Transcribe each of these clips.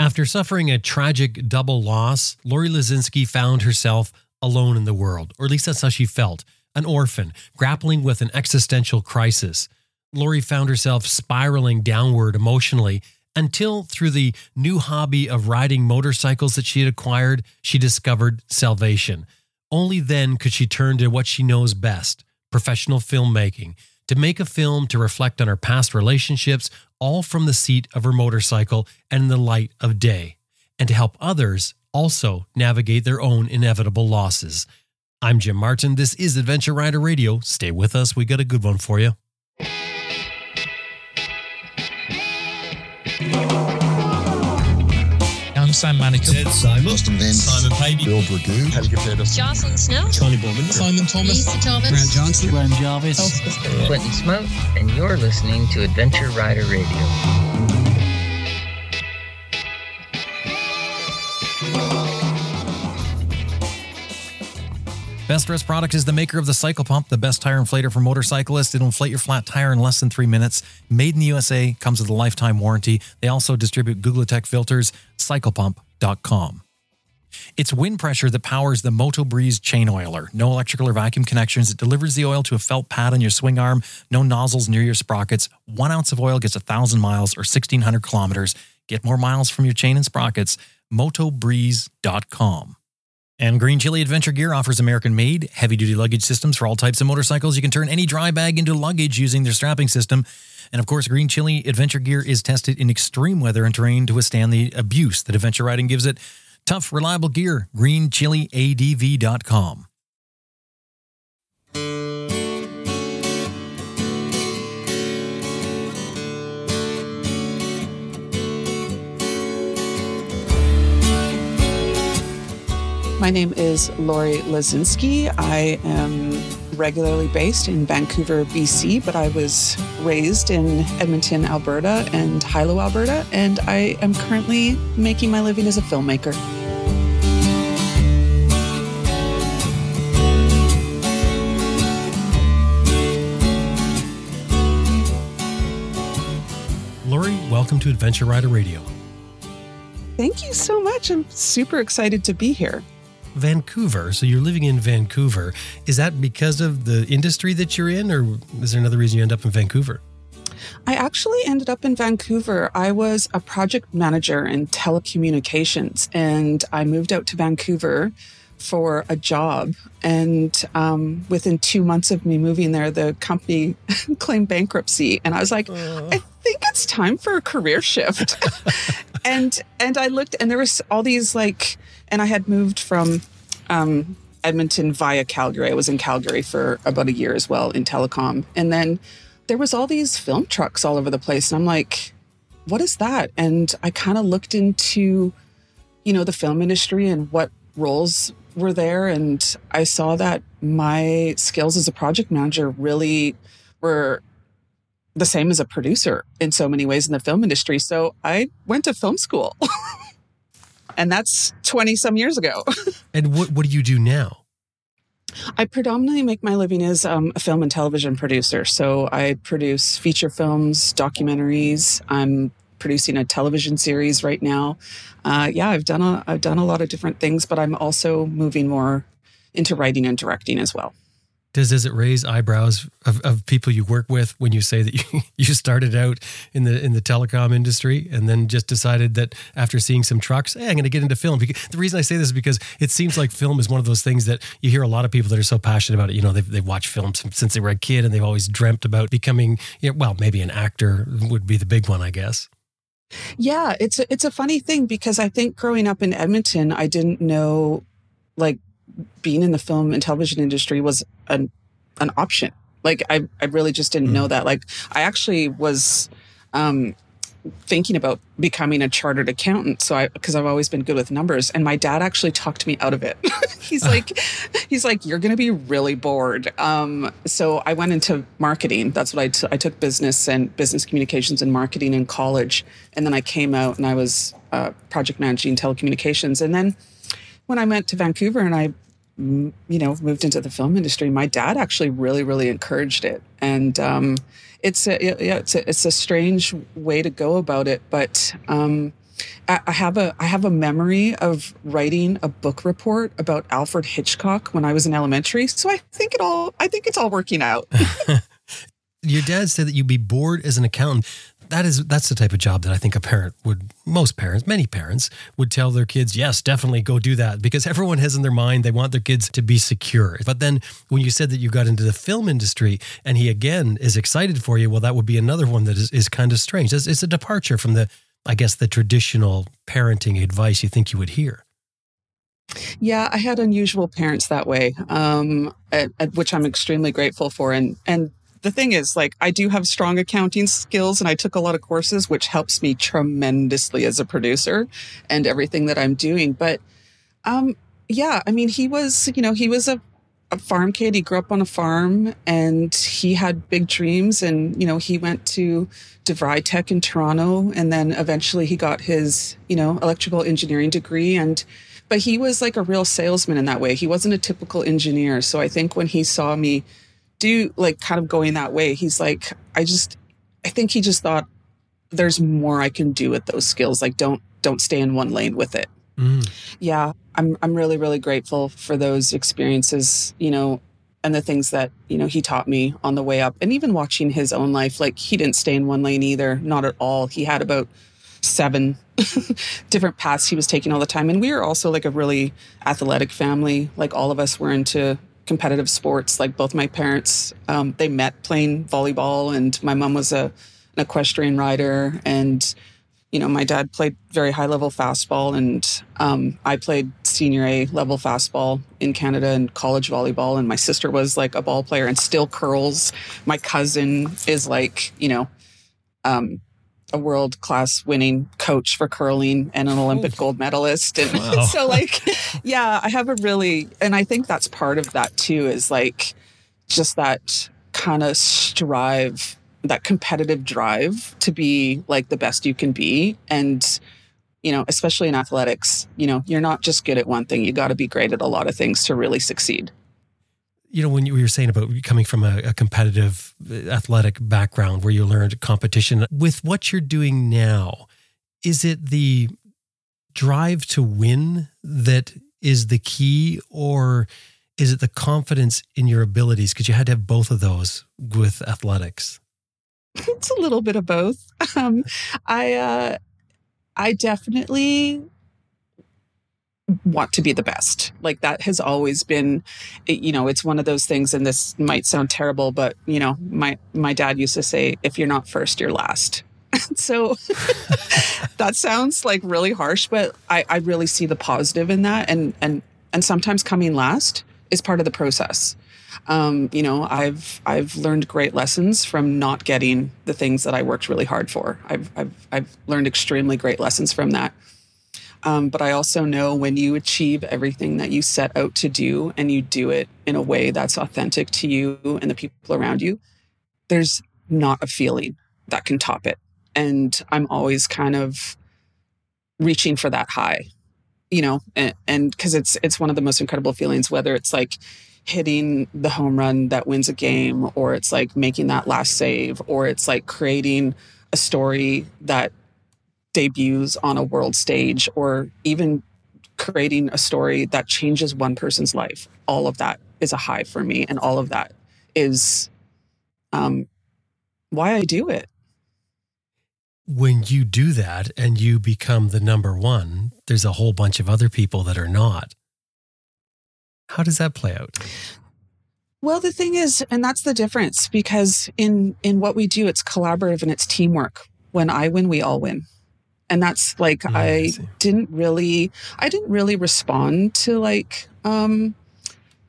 After suffering a tragic double loss, Lori Lozinski found herself alone in the world, or at least that's how she felt an orphan, grappling with an existential crisis. Lori found herself spiraling downward emotionally until, through the new hobby of riding motorcycles that she had acquired, she discovered salvation. Only then could she turn to what she knows best professional filmmaking to make a film to reflect on her past relationships, all from the seat of her motorcycle and in the light of day, and to help others also navigate their own inevitable losses. I'm Jim Martin. This is Adventure Rider Radio. Stay with us. We got a good one for you. I'm Sam Manicom. Ted Simon. Austin Vince. Simon Pavey. Bill Dragoo. Helga Peters. Jocelyn Snow. Tony Bowman. Simon Thomas. Lisa Thomas. Grant Johnson. Graham Jarvis. Quentin Smoke, and you're listening to Adventure Rider Radio. Best Rest Product is the maker of the Cycle Pump, the best tire inflator for motorcyclists. It'll inflate your flat tire in less than three minutes. Made in the USA, comes with a lifetime warranty. They also distribute Googletech filters. CyclePump.com. It's wind pressure that powers the Moto Breeze chain oiler. No electrical or vacuum connections. It delivers the oil to a felt pad on your swing arm. No nozzles near your sprockets. One ounce of oil gets a thousand miles or 1,600 kilometers. Get more miles from your chain and sprockets. MotoBreeze.com. And Green Chili Adventure Gear offers American made, heavy duty luggage systems for all types of motorcycles. You can turn any dry bag into luggage using their strapping system. And of course, Green Chili Adventure Gear is tested in extreme weather and terrain to withstand the abuse that adventure riding gives it. Tough, reliable gear. GreenChiliADV.com. My name is Lori Lozinski. I am regularly based in Vancouver, BC, but I was raised in Edmonton, Alberta, and Hilo, Alberta, and I am currently making my living as a filmmaker. Lori, welcome to Adventure Rider Radio. Thank you so much. I'm super excited to be here. Vancouver. So you're living in Vancouver. Is that because of the industry that you're in, or is there another reason you end up in Vancouver? I actually ended up in Vancouver. I was a project manager in telecommunications, and I moved out to Vancouver for a job. And um, within two months of me moving there, the company claimed bankruptcy, and I was like, I think it's time for a career shift. and and I looked, and there was all these like, and I had moved from. Um, Edmonton via Calgary. I was in Calgary for about a year as well in telecom. And then there was all these film trucks all over the place and i'm like what is that and i kind of looked into you know the film industry and what roles were there and i saw that my skills as a project manager really were the same as a producer in so many ways in the film industry so i went to film school and that's 20 some years ago And what, what do you do now? I predominantly make my living as um, a film and television producer. So I produce feature films, documentaries. I'm producing a television series right now. Uh, yeah, I've done a I've done a lot of different things, but I'm also moving more into writing and directing as well. Does, does it raise eyebrows of, of people you work with when you say that you, you started out in the in the telecom industry and then just decided that after seeing some trucks, hey, I'm going to get into film? The reason I say this is because it seems like film is one of those things that you hear a lot of people that are so passionate about it. You know, they've, they've watched films since they were a kid and they've always dreamt about becoming, you know, well, maybe an actor would be the big one, I guess. Yeah, it's a, it's a funny thing because I think growing up in Edmonton, I didn't know like being in the film and television industry was an an option. Like I I really just didn't know that. Like I actually was um thinking about becoming a chartered accountant so i because i've always been good with numbers and my dad actually talked me out of it. He's like he's like you're going to be really bored. Um so i went into marketing. That's what I, t- I took business and business communications and marketing in college and then i came out and i was uh, project managing telecommunications. And then when i went to vancouver and i mm, you know moved into the film industry my dad actually really really encouraged it and um it's a yeah it's a, it's a strange way to go about it but um I I have a I have a memory of writing a book report about Alfred Hitchcock when I was in elementary. So I think it all I think it's all working out. Your dad said that you'd be bored as an accountant. That is that's the type of job that I think a parent would most parents, many parents would tell their kids, "Yes, definitely go do that" because everyone has in their mind they want their kids to be secure. But then when you said that you got into the film industry and he again is excited for you, well that would be another one that is, is kind of strange. It's, it's a departure from the I guess the traditional parenting advice you think you would hear. Yeah, I had unusual parents that way, um, at, at which I'm extremely grateful for. And and the thing is, like, I do have strong accounting skills, and I took a lot of courses, which helps me tremendously as a producer and everything that I'm doing. But, um, yeah, I mean, he was, you know, he was a a farm kid. He grew up on a farm and he had big dreams. And, you know, he went to DeVry Tech in Toronto and then eventually he got his, you know, electrical engineering degree. And, but he was like a real salesman in that way. He wasn't a typical engineer. So I think when he saw me do like kind of going that way, he's like, I just, I think he just thought there's more I can do with those skills. Like, don't, don't stay in one lane with it. Mm. Yeah, I'm I'm really really grateful for those experiences, you know, and the things that, you know, he taught me on the way up and even watching his own life like he didn't stay in one lane either, not at all. He had about seven different paths he was taking all the time and we were also like a really athletic family. Like all of us were into competitive sports. Like both my parents um, they met playing volleyball and my mom was a an equestrian rider and you know, my dad played very high level fastball, and um, I played senior A level fastball in Canada and college volleyball. And my sister was like a ball player and still curls. My cousin is like, you know, um, a world class winning coach for curling and an Olympic gold medalist. And Wow. so, like, yeah, I have a really, and I think that's part of that too, is like just that kind of strive that competitive drive to be like the best you can be and you know especially in athletics you know you're not just good at one thing you got to be great at a lot of things to really succeed You know, when you were saying about coming from a, a competitive uh, athletic background where you learned competition, with what you're doing now, is it the drive to win that is the key, or is it the confidence in your abilities? Because you had to have both of those with athletics. it's a little bit of both um i uh i definitely want to be the best. Like that has always been you know it's one of those things and this might sound terrible but you know my my dad used to say if you're not first you're last. So that sounds like really harsh but i i really see the positive in that and and and sometimes coming last is part of the process. Um, you know i've i've learned great lessons from not getting the things that i worked really hard for. I've i've, I've learned extremely great lessons from that um, but i also know when you achieve everything that you set out to do and you do it in a way that's authentic to you and the people around you there's not a feeling that can top it. And i'm always kind of reaching for that high you know and because it's it's one of the most incredible feelings whether it's like hitting the home run that wins a game or it's like making that last save or it's like creating a story that debuts on a world stage or even creating a story that changes one person's life all of that is a high for me and all of that is um why i do it When you do that and you become the number one, there's a whole bunch of other people that are not. How does that play out? Well, the thing is, and that's the difference because in in what we do, it's collaborative and it's teamwork. When I win, we all win. And that's like Mm, I I didn't really I didn't really respond to like um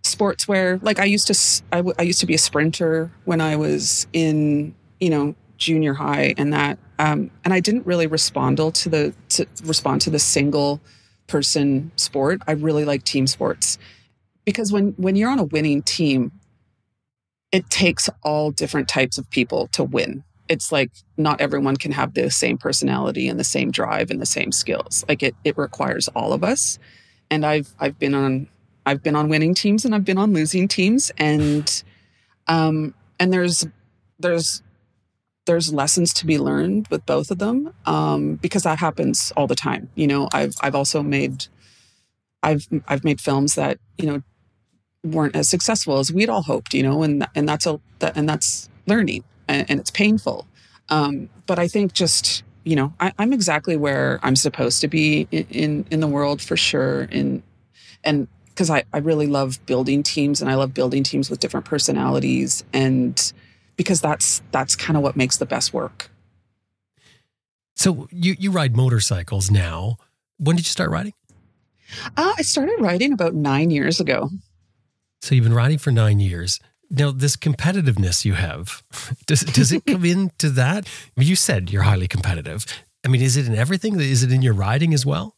sports where like I used to I, w- I used to be a sprinter when I was in, you know, junior high and that um and I didn't really respond to the to respond to the single person sport. I really like team sports. Because when when you're on a winning team it takes all different types of people to win it's like not everyone can have the same personality and the same drive and the same skills like it it requires all of us and i've i've been on i've been on winning teams and i've been on losing teams and um and there's there's there's lessons to be learned with both of them um, because that happens all the time. You know, I've I've also made I've I've made films that you know weren't as successful as we'd all hoped. You know, and and that's a that, and that's learning and, and it's painful. Um, but I think just you know I, am exactly where I'm supposed to be in, in in the world for sure. In and because I, I really love building teams and I love building teams with different personalities and because that's that's kind of what makes the best work. So you you ride motorcycles now. When did you start riding? Uh, I started riding about nine years ago. So you've been riding for nine years. Now, this competitiveness you have, does does it come into that? You said you're highly competitive. I mean, is it in everything? Is it in your riding as well?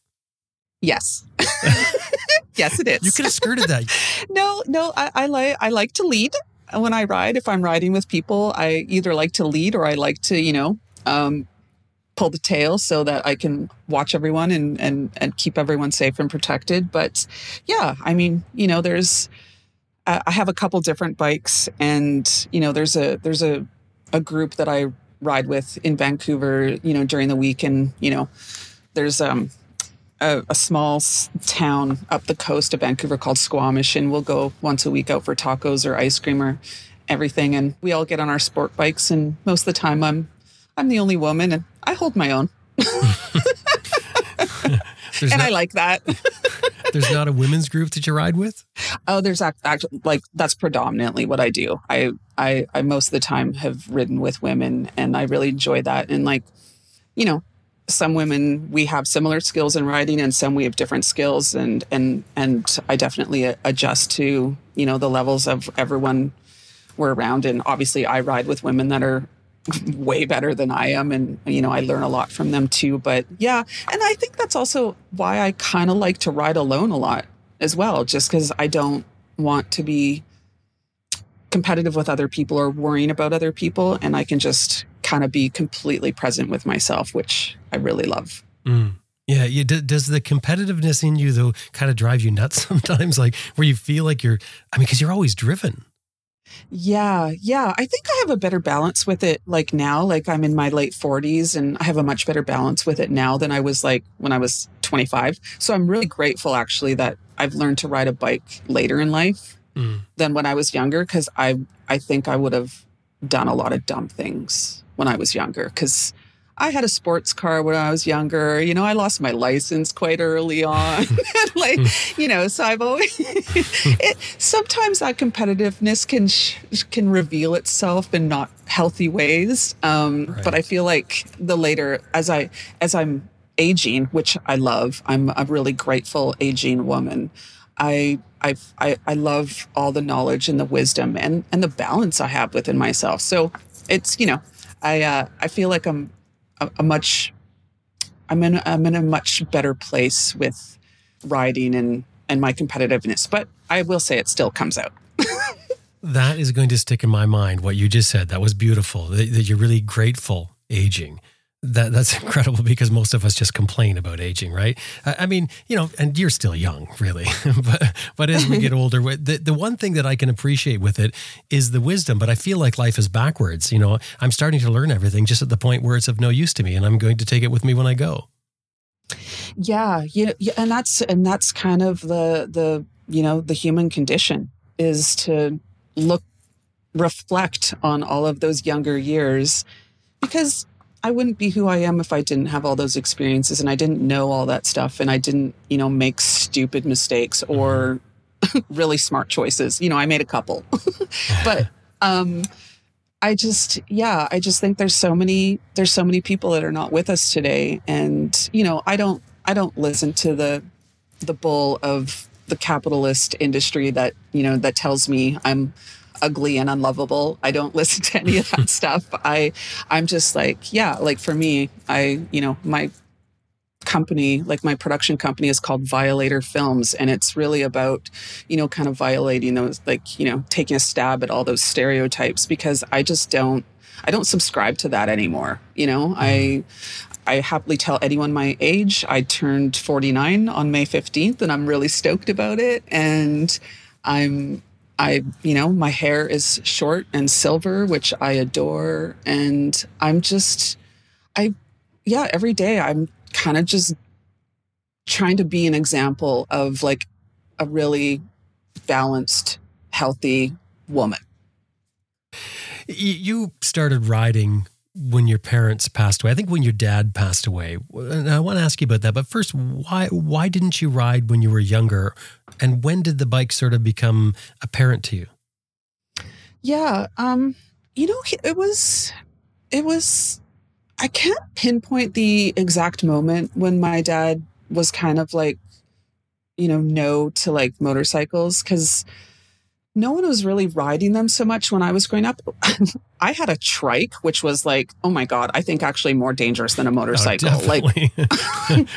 Yes. yes, it is. You could have skirted that. no, no, I, I like I like to lead when I ride. If I'm riding with people, I either like to lead or I like to, you know, um, pull the tail so that I can watch everyone and and and keep everyone safe and protected. But yeah, I mean, you know, there's I have a couple different bikes, and you know, there's a there's a a group that I ride with in Vancouver, you know, during the week, and you know, there's um a, a, small town up the coast of Vancouver called Squamish, and we'll go once a week out for tacos or ice cream or everything. And we all get on our sport bikes, and most of the time, I'm I'm the only woman, and I hold my own. and not, I like that. there's not a women's group that you ride with. Oh, there's actually like that's predominantly what I do. I I I most of the time have ridden with women, and I really enjoy that. And like, you know, some women we have similar skills in riding and some we have different skills and and and I definitely adjust to you know the levels of everyone we're around and obviously I ride with women that are way better than I am and you know I learn a lot from them too but yeah and I think that's also why I kind of like to ride alone a lot as well just cuz I don't want to be competitive with other people or worrying about other people and I can just kind of be completely present with myself, which I really love. Mm. Yeah, yeah. Does the competitiveness in you though kind of drive you nuts sometimes? Like where you feel like you're, I mean, because you're always driven. Yeah, yeah. I think I have a better balance with it like now. Like I'm in my late 40s and I have a much better balance with it now than I was like when I was 25. So I'm really grateful actually that I've learned to ride a bike later in life mm. than when I was younger because I I think I would have done a lot of dumb things when I was younger because I had a sports car when I was younger. You know, I lost my license quite early on. like, you know, so I've always it, sometimes that competitiveness can can reveal itself in not healthy ways. Um, right. But I feel like the later as I as I'm aging, which I love, I'm a really grateful aging woman. I I I I love all the knowledge and the wisdom and and the balance I have within myself. So it's you know I uh, I feel like I'm a, a much I'm in I'm in a much better place with riding and and my competitiveness. But I will say it still comes out. that is going to stick in my mind. What you just said that was beautiful. That, that you're really grateful aging that that's incredible because most of us just complain about aging, right? I, mean, you know, and you're still young, really, but but as we get older, the the one thing that I can appreciate with it is the wisdom. But I feel like life is backwards. You know, I'm starting to learn everything just at the point where it's of no use to me, and I'm going to take it with me when I go. Yeah, yeah, yeah and that's and that's kind of the the you know the human condition is to look reflect on all of those younger years because I wouldn't be who I am if I didn't have all those experiences and I didn't know all that stuff and I didn't, you know, make stupid mistakes or mm-hmm. really smart choices. You know, I made a couple. but um I just yeah, I just think there's so many there's so many people that are not with us today and you know, I don't I don't listen to the the bull of the capitalist industry that, you know, that tells me I'm ugly and unlovable. I don't listen to any of that stuff. I I'm just like, yeah, like for me, I, you know, my company, like my production company is called Violator Films and it's really about, you know, kind of violating those like, you know, taking a stab at all those stereotypes because I just don't I don't subscribe to that anymore. You know, I mm-hmm. I happily tell anyone my age. I turned 49 on May 15th and I'm really stoked about it and I'm I, you know, my hair is short and silver, which I adore. And I'm just, I, yeah, every day I'm kind of just trying to be an example of like a really balanced, healthy woman. You started riding when your parents passed away. I think when your dad passed away. And I want to ask you about that. But first, why why didn't you ride when you were younger? And when did the bike sort of become apparent to you? Yeah, um, you know, it was it was I can't pinpoint the exact moment when my dad was kind of like you know, no to like motorcycles cuz no one was really riding them so much when I was growing up. I had a trike, which was like, oh my God, I think actually more dangerous than a oh, motorcycle. Oh, like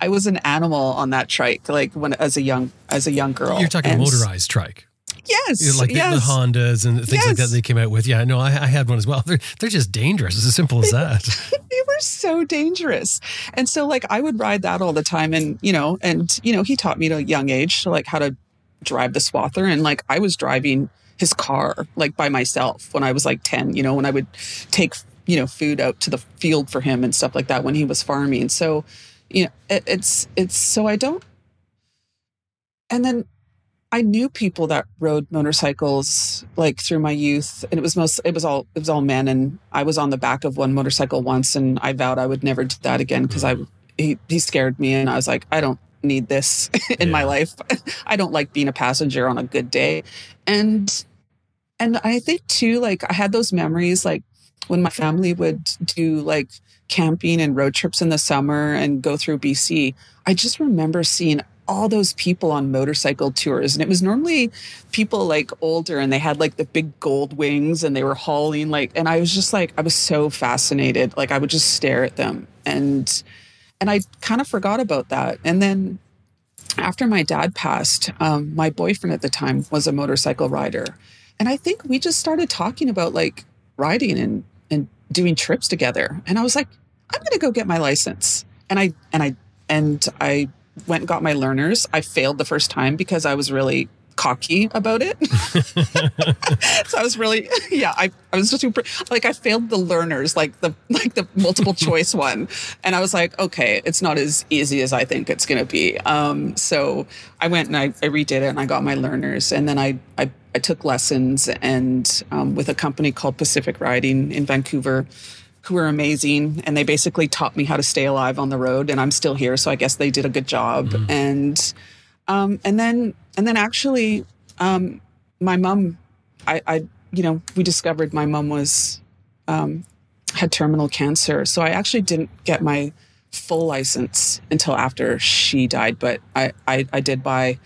I was an animal on that trike, like when as a young as a young girl. You're talking And- motorized trike. Yes. like the, yes. the Hondas and things like that they came out with. Yeah, no, I, I had one as well. They're, they're just dangerous. It's as simple as that. they were so dangerous. And so like I would ride that all the time and you know, and you know, he taught me at a young age like how to drive the swather and like I was driving his car like by myself when I was like 10, you know, when I would take, you know, food out to the field for him and stuff like that when he was farming. So, you know, it, it's it's so I don't and then I knew people that rode motorcycles like through my youth, and it was most it was all it was all men, and I was on the back of one motorcycle once, and I vowed I would never do that again because I he he scared me, and I was like, I don't need this in my life. I don't like being a passenger on a good day, and and I think too, like I had those memories, like when my family would do like camping and road trips in the summer and go through BC. I just remember seeing all those people on motorcycle tours and it was normally people like older and they had like the big gold wings and they were hauling like and I was just like I was so fascinated like I would just stare at them and and I kind of forgot about that. And then after my dad passed um, my boyfriend at the time was a motorcycle rider. And I think we just started talking about like riding and and doing trips together. And I was like I'm going to go get my license. And I and I and I went and got my learners. I failed the first time because I was really cocky about it. so I was really, yeah, I, I was just super, like I failed the learners, like the, like the multiple choice one. And I was like, okay, it's not as easy as I think it's going to be. Um, so I went and I, I redid it and I got my learners and then I, I, I took lessons and um, with a company called Pacific Riding in Vancouver who were amazing and they basically taught me how to stay alive on the road and I'm still here so I guess they did a good job and um and then and then actually um my mom I I you know we discovered my mom was um had terminal cancer. So I actually didn't get my full license until after she died but I I, I did buy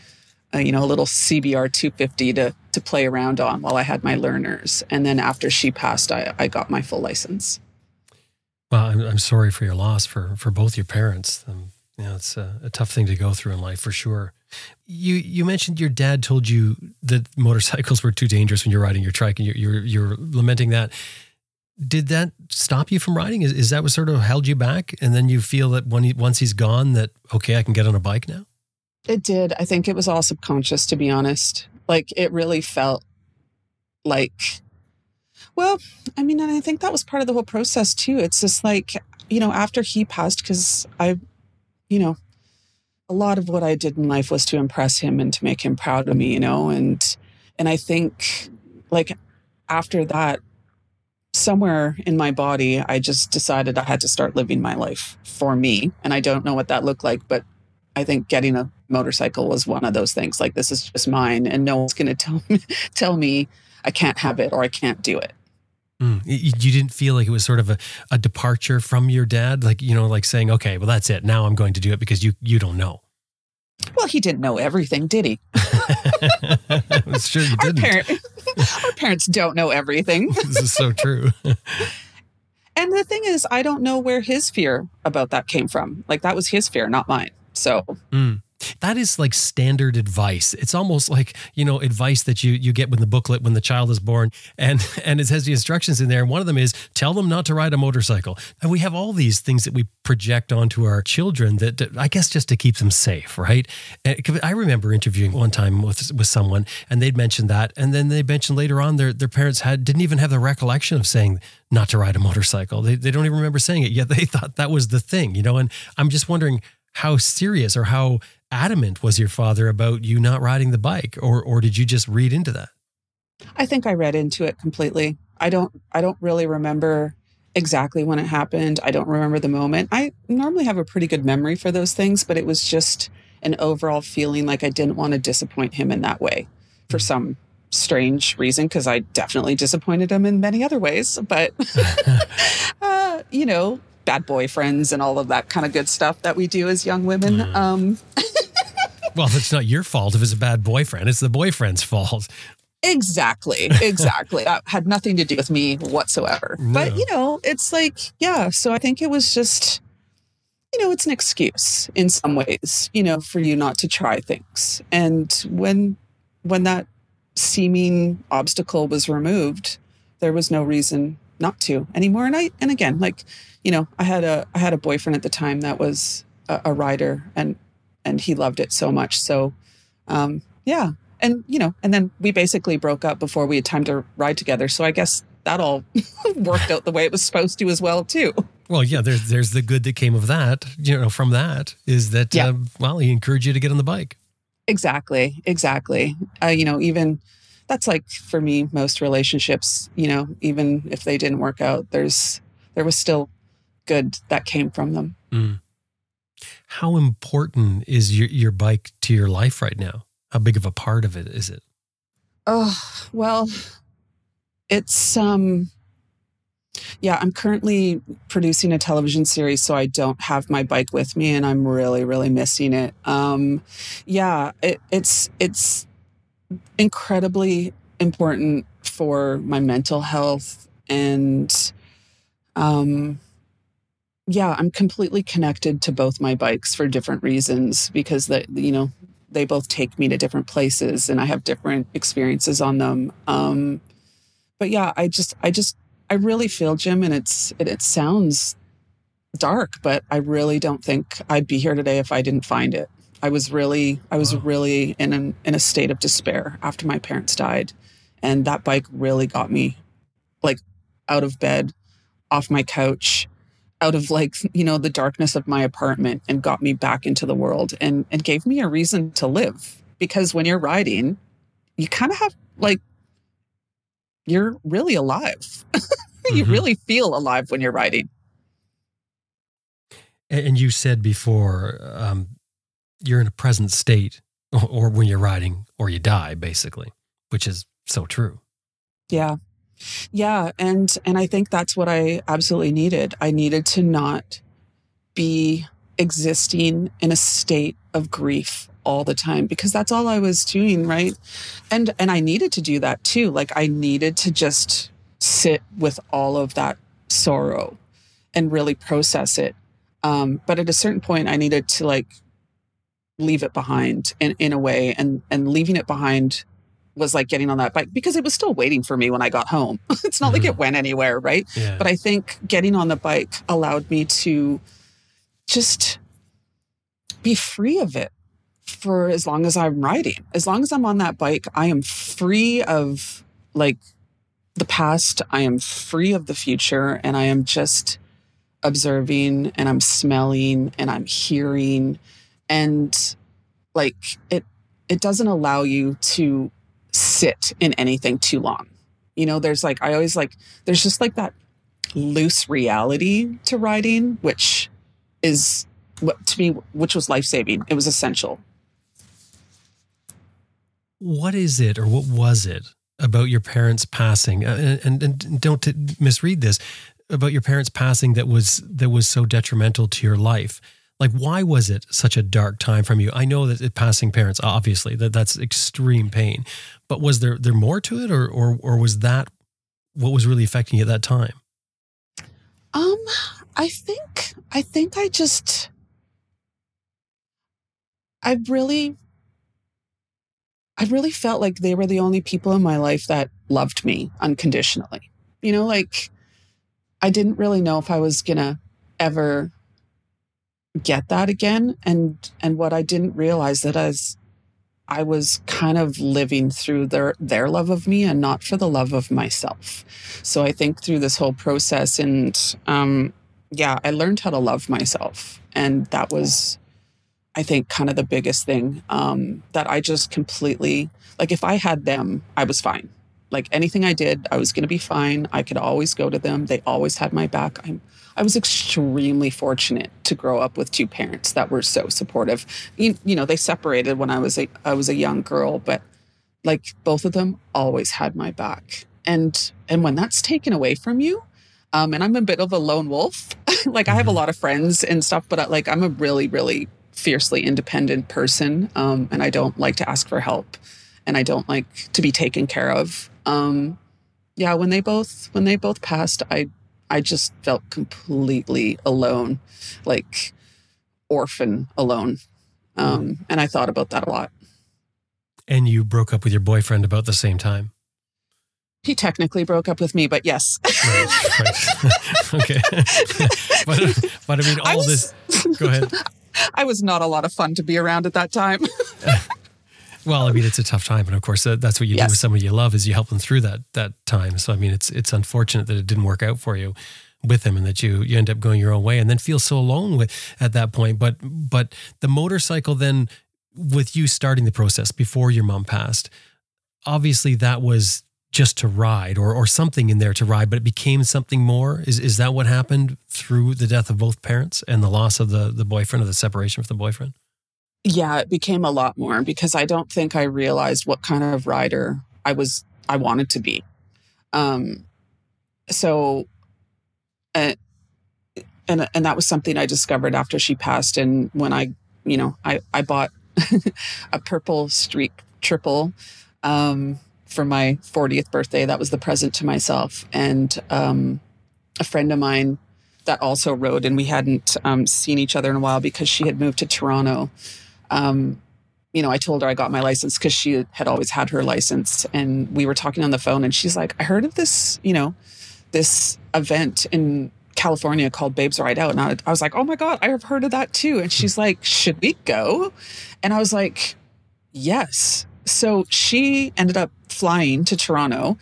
uh, you know a little CBR 250 to to play around on while I had my learners. And then after she passed I I got my full license. Well, I'm, I'm sorry for your loss for for both your parents. Um, know, it's a, a tough thing to go through in life for sure. You you mentioned your dad told you that motorcycles were too dangerous when you're riding your trike, and you're you're, you're lamenting that. Did that stop you from riding? Is, is that what sort of held you back? And then you feel that when he, once he's gone, that okay, I can get on a bike now. It did. I think it was all subconscious, to be honest. Like it really felt like, well, I mean, and I think that was part of the whole process too. It's just like, you know, after he passed, because I, you know, a lot of what I did in life was to impress him and to make him proud of me, you know, and, and I think like after that, somewhere in my body, I just decided I had to start living my life for me. And I don't know what that looked like, but I think getting a motorcycle was one of those things. Like this is just mine, and no one's going to tell me tell me I can't have it or I can't do it. Mm. You, didn't feel like it was sort of a, a departure from your dad, like you know, like saying, okay, well that's it. Now I'm going to do it because you you don't know. Well, he didn't know everything, did he? I'm sure you Our, didn't. parent, our parents don't know everything. this is so true. And the thing is, I don't know where his fear about that came from. Like that was his fear, not mine. So Mm. That is like standard advice. It's almost like, you know, advice that you you get when the booklet when the child is born and and it has the instructions in there. And one of them is tell them not to ride a motorcycle. And we have all these things that we project onto our children that, I guess just to keep them safe, right? And I remember interviewing one time with with someone and they'd mentioned that and then they mentioned later on their their parents had didn't even have the recollection of saying not to ride a motorcycle. They they don't even remember saying it yet they thought that was the thing, you know. And I'm just wondering how serious or how adamant was your father about you not riding the bike or or did you just read into that? I think I read into it completely. I don't I don't really remember exactly when it happened. I don't remember the moment. I normally have a pretty good memory for those things, but it was just an overall feeling like I didn't want to disappoint him in that way for mm. some strange reason because I definitely disappointed him in many other ways. But, uh, you know, bad boyfriends and all of that kind of good stuff that we do as young women. Mm. Um, well, it's not your fault if it's a bad boyfriend, it's the boyfriend's fault. Exactly. Exactly. that had nothing to do with me whatsoever. No. But, you know, it's like, yeah. So I think it was just, you know, it's an excuse in some ways, you know, for you not to try things. And when, when that seeming obstacle was removed, there was no reason not to anymore. And I, and again, like, you know, I had a, I had a boyfriend at the time that was a, a rider and, and he loved it so much. So, um, yeah. And, you know, and then we basically broke up before we had time to ride together. So I guess that all worked out the way it was supposed to as well, too. Well, yeah, there's, there's the good that came of that, you know, from that is that, yeah. uh, well, he encouraged you to get on the bike. Exactly. Exactly. Uh, you know, even that's like for me, most relationships, you know, even if they didn't work out, there's, there was still good that came from them. Mm. How important is your, your bike to your life right now? How big of a part of it is it? Oh, well, it's, um, yeah, I'm currently producing a television series, so I don't have my bike with me, and I'm really, really missing it. Um, yeah, it, it's it's incredibly important for my mental health, and um, yeah, I'm completely connected to both my bikes for different reasons because that you know they both take me to different places, and I have different experiences on them. Um, but yeah, I just I just I really feel, Jim, and it's it, it sounds dark, but I really don't think I'd be here today if I didn't find it. I was really I was wow. really in an, in a state of despair after my parents died, and that bike really got me like out of bed, off my couch, out of like you know the darkness of my apartment, and got me back into the world and and gave me a reason to live. Because when you're riding, you kind of have like you're really alive. you mm-hmm. really feel alive when you're writing. And you said before, um, you're in a present state, or when you're writing, or you die, basically, which is so true. Yeah, yeah, and and I think that's what I absolutely needed. I needed to not be existing in a state of grief all the time because that's all I was doing, right? And and I needed to do that too. Like I needed to just sit with all of that sorrow and really process it. Um, but at a certain point, I needed to like leave it behind in, in a way, and and leaving it behind was like getting on that bike because it was still waiting for me when I got home. it's not mm-hmm. like it mm-hmm. went anywhere, right? Yeah. But I think getting on the bike allowed me to just be free of it for as long as I'm riding. As long as I'm on that bike, I am free of like the past, I am free of the future, and I am just observing and I'm smelling and I'm hearing and like it it doesn't allow you to sit in anything too long. You know, there's like I always like there's just like that loose reality to writing which is what to me which was life-saving. It was essential. What is it or what was it about your parents passing, uh, and, and, and don't misread this, about your parents passing that was that was so detrimental to your life. Like, why was it such a dark time from you? I know that it, passing parents, obviously, that that's extreme pain, but was there there more to it, or or or was that what was really affecting you at that time? Um, I think I think I just I really, I really felt like they were the only people in my life that loved me unconditionally. You know, like I didn't really know if I was gonna ever get that again. And and what I didn't realize that as I was kind of living through their their love of me and not for the love of myself. So I think through this whole process and um yeah, I learned how to love myself. And that was I think kind of the biggest thing um that I just completely like if I had them, I was fine. Like anything I did, I was going to be fine. I could always go to them. They always had my back. I'm I was extremely fortunate to grow up with two parents that were so supportive. You, you know, they separated when I was a I was a young girl, but like both of them always had my back. And and when that's taken away from you, um, and I'm a bit of a lone wolf. like I have a mm-hmm. lot of friends and stuff, but uh, like I'm a really, really fiercely independent person, um, and I don't like to ask for help, and I don't like to be taken care of. Um, yeah, when they both when they both passed, I I just felt completely alone, like orphan alone. Um, and I thought about that a lot. And you broke up with your boyfriend about the same time? He technically broke up with me, but yes. right, right. okay. but, but I mean, all I was, this, go ahead. I was not a lot of fun to be around at that time. Well, I mean, it's a tough time, and of course, uh, that's what you yes. do with somebody you love is you help them through that that time. So, I mean, it's it's unfortunate that it didn't work out for you with him, and that you you end up going your own way, and then feel so alone with at that point. But but the motorcycle then, with you starting the process before your mom passed, obviously that was just to ride or or something in there to ride, but it became something more. Is is that what happened through the death of both parents and the loss of the the boyfriend or the separation from the boyfriend? Yeah, it became a lot more because I don't think I realized what kind of rider I was I wanted to be. Um, so, uh, and and that was something I discovered after she passed, and when I, you know, I I bought a purple street triple um, for my 40th birthday. That was the present to myself, and um, a friend of mine that also rode, and we hadn't um, seen each other in a while because she had moved to Toronto um, you know, I told her I got my license because she had always had her license. And we were talking on the phone, and she's like, I heard of this, you know, this event in California called Babes Ride Out. And I, I was like, oh my God, I have heard of that too. And she's like, should we go? And I was like, yes. So she ended up flying to Toronto.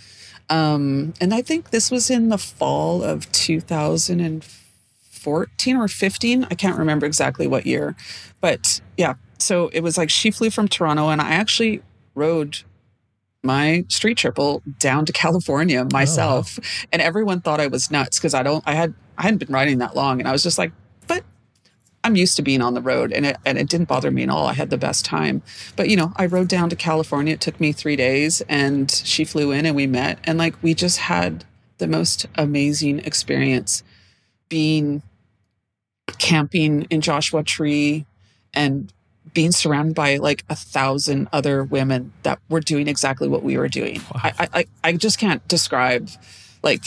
Um, and I think this was in the fall of 2014 or 15. I can't remember exactly what year. But yeah, so it was like she flew from Toronto and I actually rode my street triple down to California myself. Oh, wow. And everyone thought I was nuts because I don't I had I hadn't been riding that long and I was just like, but I'm used to being on the road and it and it didn't bother me at all. I had the best time. But you know, I rode down to California. It took me three days and she flew in and we met and like we just had the most amazing experience being camping in Joshua Tree and being surrounded by like a thousand other women that were doing exactly what we were doing. Wow. I, I I just can't describe like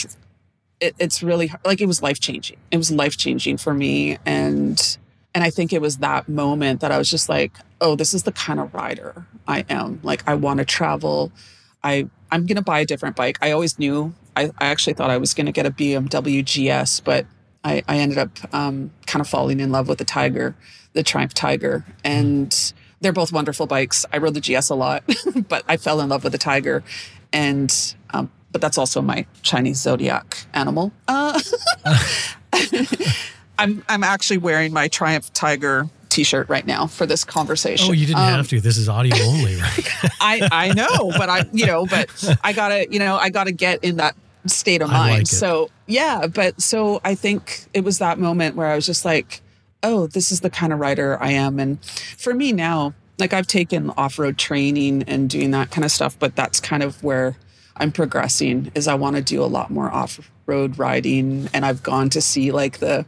it, it's really like it was life changing. It was life changing for me, and and I think it was that moment that I was just like, oh, this is the kind of rider I am. Like I want to travel. I I'm gonna buy a different bike. I always knew. I, I actually thought I was gonna get a BMW GS, but I, I ended up um, kind of falling in love with the Tiger the Triumph Tiger. And they're both wonderful bikes. I rode the GS a lot, but I fell in love with the Tiger. And, um, but that's also my Chinese zodiac animal. Uh, I'm, I'm actually wearing my Triumph Tiger t-shirt right now for this conversation. Oh, you didn't um, have to. This is audio only, right? I I know, but I you know, but I gotta you know I gotta get in that state of mind. Like so yeah, but so I think it was that moment where I was just like, oh, this is the kind of rider I am. And for me now, like I've taken off road training and doing that kind of stuff, but that's kind of where I'm progressing is I want to do a lot more off road riding. And I've gone to see like the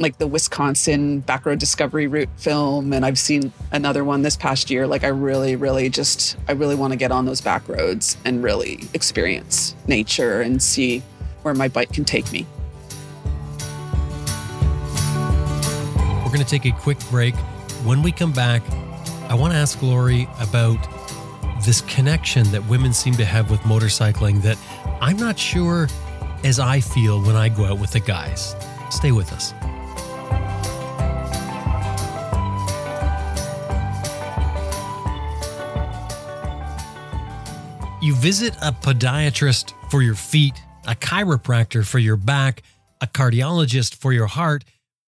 like the Wisconsin backroad discovery route film and I've seen another one this past year like I really really just I really want to get on those back roads and really experience nature and see where my bike can take me. Going to take a quick break. When we come back, I want to ask Lori about this connection that women seem to have with motorcycling that I'm not sure as I feel when I go out with the guys. Stay with us. You visit a podiatrist for your feet, a chiropractor for your back, a cardiologist for your heart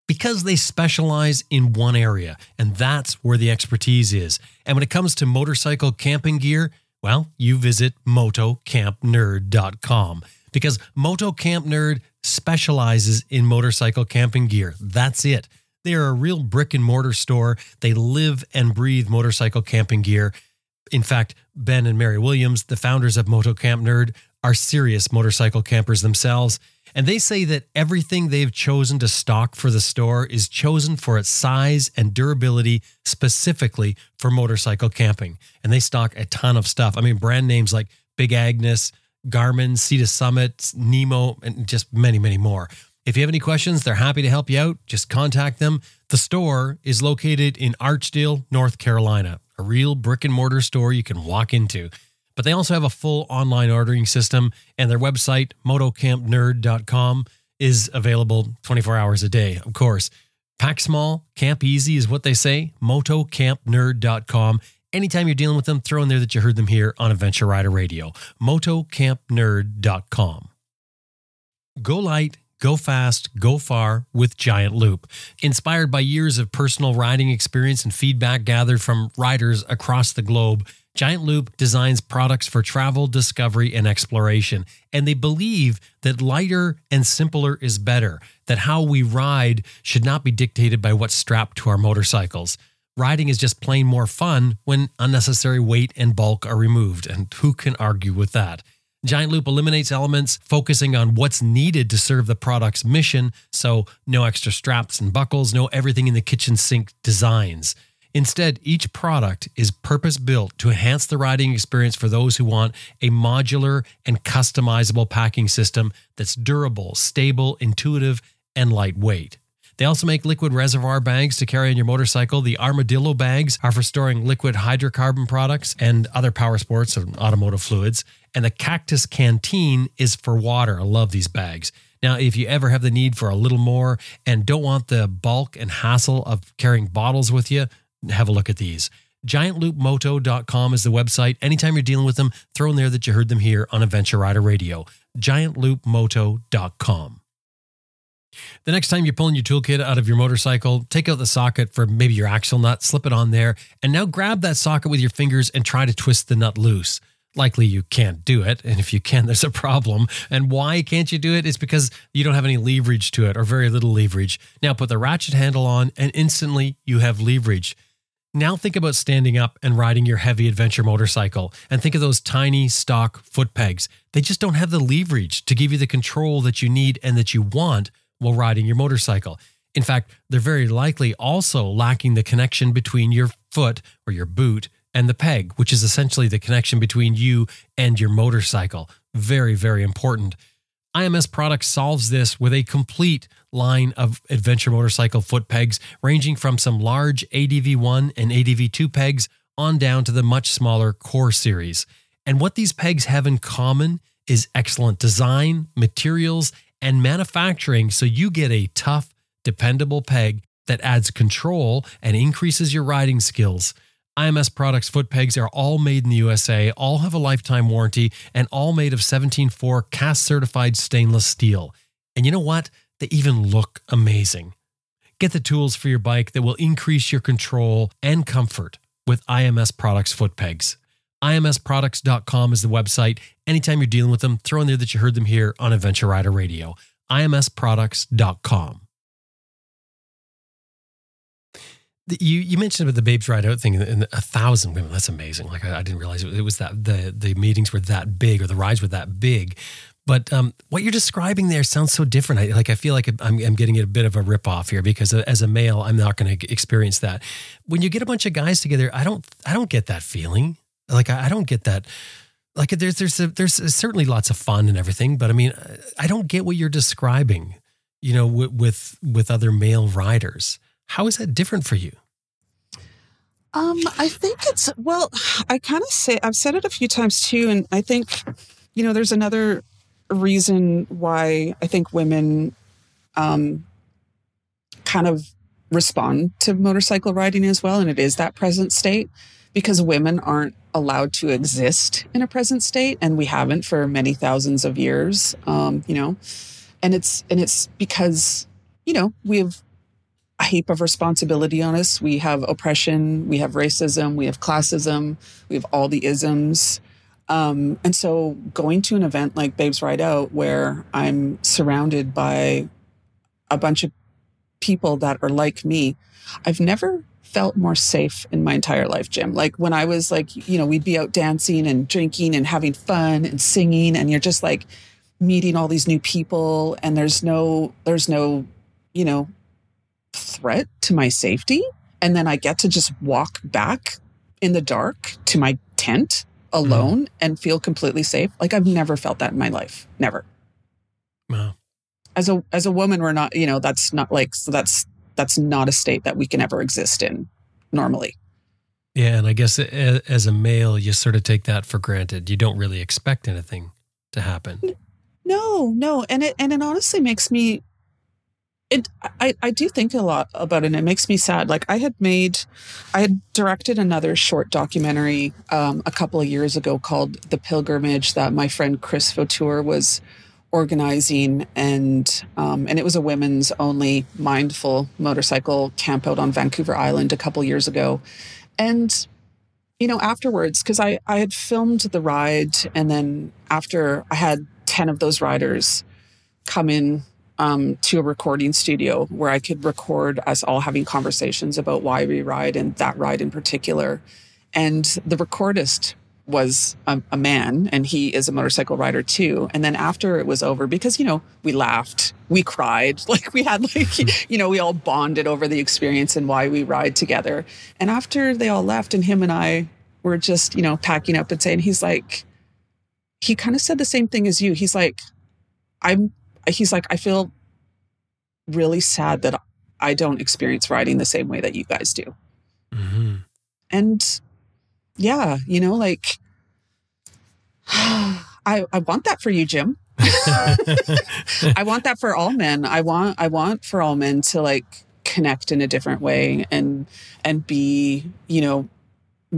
because they specialize in one area, and that's where the expertise is. And when it comes to motorcycle camping gear, well, you visit motocampnerd.com because Moto Camp Nerd specializes in motorcycle camping gear. That's it. They are a real brick and mortar store. They live and breathe motorcycle camping gear. In fact, Ben and Mary Williams, the founders of Moto Camp Nerd, are serious motorcycle campers themselves. And they say that everything they've chosen to stock for the store is chosen for its size and durability specifically for motorcycle camping. And they stock a ton of stuff. I mean, brand names like Big Agnes, Garmin, Sea to Summit, Nemo, and just many, many more. If you have any questions, they're happy to help you out. Just contact them. The store is located in Archdale, North Carolina, a real brick and mortar store you can walk into. But they also have a full online ordering system, and their website, motocampnerd.com, is available 24 hours a day, of course. Pack small, camp easy is what they say, motocampnerd.com. Anytime you're dealing with them, throw in there that you heard them here on Adventure Rider Radio, motocampnerd.com. Go light, go fast, go far with Giant Loop. Inspired by years of personal riding experience and feedback gathered from riders across the globe, Giant Loop designs products for travel, discovery, and exploration. And they believe that lighter and simpler is better, that how we ride should not be dictated by what's strapped to our motorcycles. Riding is just plain more fun when unnecessary weight and bulk are removed. And who can argue with that? Giant Loop eliminates elements focusing on what's needed to serve the product's mission. So, no extra straps and buckles, no everything in the kitchen sink designs. Instead, each product is purpose built to enhance the riding experience for those who want a modular and customizable packing system that's durable, stable, intuitive, and lightweight. They also make liquid reservoir bags to carry on your motorcycle. The Armadillo bags are for storing liquid hydrocarbon products and other power sports and automotive fluids. And the Cactus Canteen is for water. I love these bags. Now, if you ever have the need for a little more and don't want the bulk and hassle of carrying bottles with you, have a look at these. GiantLoopMoto.com is the website. Anytime you're dealing with them, throw in there that you heard them here on Adventure Rider Radio. GiantLoopMoto.com. The next time you're pulling your toolkit out of your motorcycle, take out the socket for maybe your axle nut, slip it on there, and now grab that socket with your fingers and try to twist the nut loose. Likely you can't do it. And if you can, there's a problem. And why can't you do it? It's because you don't have any leverage to it or very little leverage. Now put the ratchet handle on, and instantly you have leverage. Now think about standing up and riding your heavy adventure motorcycle and think of those tiny stock foot pegs. They just don't have the leverage to give you the control that you need and that you want while riding your motorcycle. In fact, they're very likely also lacking the connection between your foot or your boot and the peg, which is essentially the connection between you and your motorcycle. Very, very important. IMS Products solves this with a complete line of adventure motorcycle foot pegs, ranging from some large ADV1 and ADV2 pegs on down to the much smaller Core series. And what these pegs have in common is excellent design, materials, and manufacturing so you get a tough, dependable peg that adds control and increases your riding skills. IMS Products foot pegs are all made in the USA, all have a lifetime warranty, and all made of 174 cast certified stainless steel. And you know what? They even look amazing. Get the tools for your bike that will increase your control and comfort with IMS Products foot pegs. IMSproducts.com is the website. Anytime you're dealing with them, throw in there that you heard them here on Adventure Rider Radio. IMSproducts.com. You you mentioned about the Babes Ride Out thing and a thousand women. That's amazing. Like I, I didn't realize it was that the the meetings were that big or the rides were that big. But um, what you're describing there sounds so different. I, like I feel like I'm, I'm getting a bit of a ripoff here because as a male, I'm not going to experience that. When you get a bunch of guys together, I don't I don't get that feeling. Like I, I don't get that. Like there's there's a, there's certainly lots of fun and everything, but I mean I don't get what you're describing. You know, with with, with other male riders. How is that different for you? Um, I think it's well, I kind of say I've said it a few times too, and I think, you know, there's another reason why I think women um kind of respond to motorcycle riding as well, and it is that present state because women aren't allowed to exist in a present state, and we haven't for many thousands of years. Um, you know, and it's and it's because you know we have a heap of responsibility on us. We have oppression, we have racism, we have classism, we have all the isms. Um, and so going to an event like Babes Ride Out, where I'm surrounded by a bunch of people that are like me, I've never felt more safe in my entire life, Jim. Like when I was like, you know, we'd be out dancing and drinking and having fun and singing, and you're just like meeting all these new people, and there's no, there's no, you know, threat to my safety. And then I get to just walk back in the dark to my tent alone mm. and feel completely safe. Like I've never felt that in my life. Never. Wow. As a as a woman, we're not, you know, that's not like so that's that's not a state that we can ever exist in normally. Yeah, and I guess as a male, you sort of take that for granted. You don't really expect anything to happen. No, no, and it and it honestly makes me it I, I do think a lot about it and it makes me sad. Like i had made i had directed another short documentary um, a couple of years ago called the pilgrimage that my friend chris fautour was organizing and um, and it was a women's only mindful motorcycle camp out on vancouver island a couple years ago. And you know afterwards because i i had filmed the ride and then after i had 10 of those riders come in um, to a recording studio where I could record us all having conversations about why we ride and that ride in particular. And the recordist was a, a, man and he is a motorcycle rider too. And then after it was over, because, you know, we laughed, we cried, like we had like, you know, we all bonded over the experience and why we ride together. And after they all left and him and I were just, you know, packing up and saying, he's like, he kind of said the same thing as you. He's like, I'm he's like, I feel really sad that I don't experience riding the same way that you guys do. Mm-hmm. And yeah, you know, like I I want that for you, Jim. I want that for all men. I want I want for all men to like connect in a different way and and be, you know,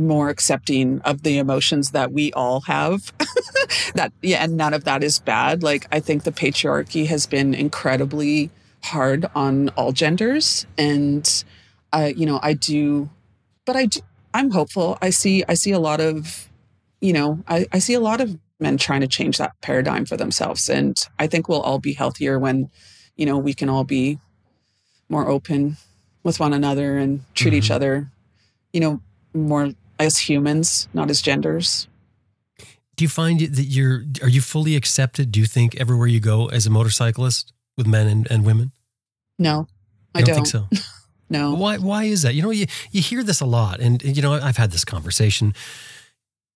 more accepting of the emotions that we all have. that yeah, and none of that is bad. Like I think the patriarchy has been incredibly hard on all genders, and uh, you know I do, but I do, I'm hopeful. I see I see a lot of, you know, I, I see a lot of men trying to change that paradigm for themselves, and I think we'll all be healthier when, you know, we can all be more open with one another and treat mm-hmm. each other, you know, more as humans, not as genders. Do you find that you're are you fully accepted? Do you think everywhere you go as a motorcyclist with men and, and women? No, I don't, don't, think so. no. Why why is that? You know, you you hear this a lot, and you know I've had this conversation,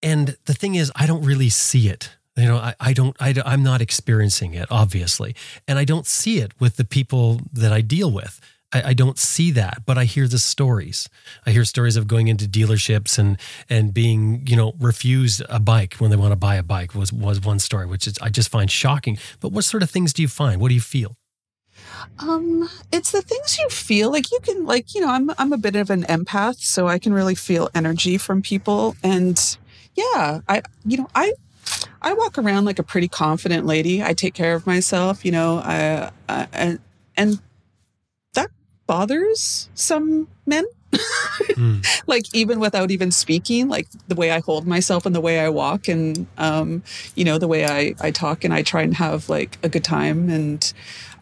and the thing is, I don't really see it. You know, I, I don't, I, I'm not experiencing it, obviously. And I don't see it with the people that I deal with. I, I, don't see that, but I hear the stories. I hear stories of going into dealerships and and being, you know, refused a bike when they want to buy a bike was was one story, which is I just find shocking. But what sort of things do you find? What do you feel? Um, it's the things you feel like you can like, you know, I'm I'm a bit of an empath, so I can really feel energy from people. And yeah, I you know, I I walk around like a pretty confident lady. I take care of myself, you know, I, I and and bothers some men. mm. Like even without even speaking, like the way I hold myself and the way I walk and um, you know, the way I, I talk and I try and have like a good time and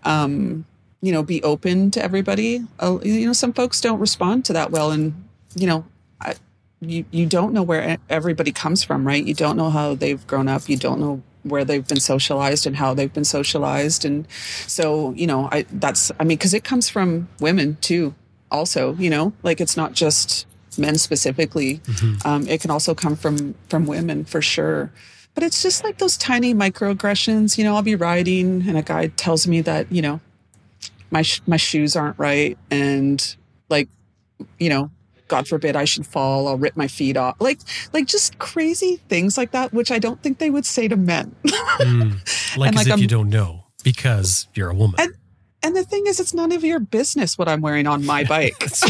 um, you know, be open to everybody. Uh, you know, some folks don't respond to that well and you know, I, you you don't know where everybody comes from, right? You don't know how they've grown up. You don't know where they've been socialized and how they've been socialized. And so you know i that's i mean because it comes from women too also you know like it's not just men specifically. Mm-hmm. um, it can also come from from women for sure. But it's just like those tiny microaggressions you know i'll be riding and a guy tells me that you know my sh- my shoes aren't right. And like you know God forbid I should fall, I'll rip my feet off. Like, like just crazy things like that, which I don't think they would say to men. Mm. Like And, as like, if you I'm- don't know because you're a woman. And- and the thing is, it's none of your business what I'm wearing on my bike. That's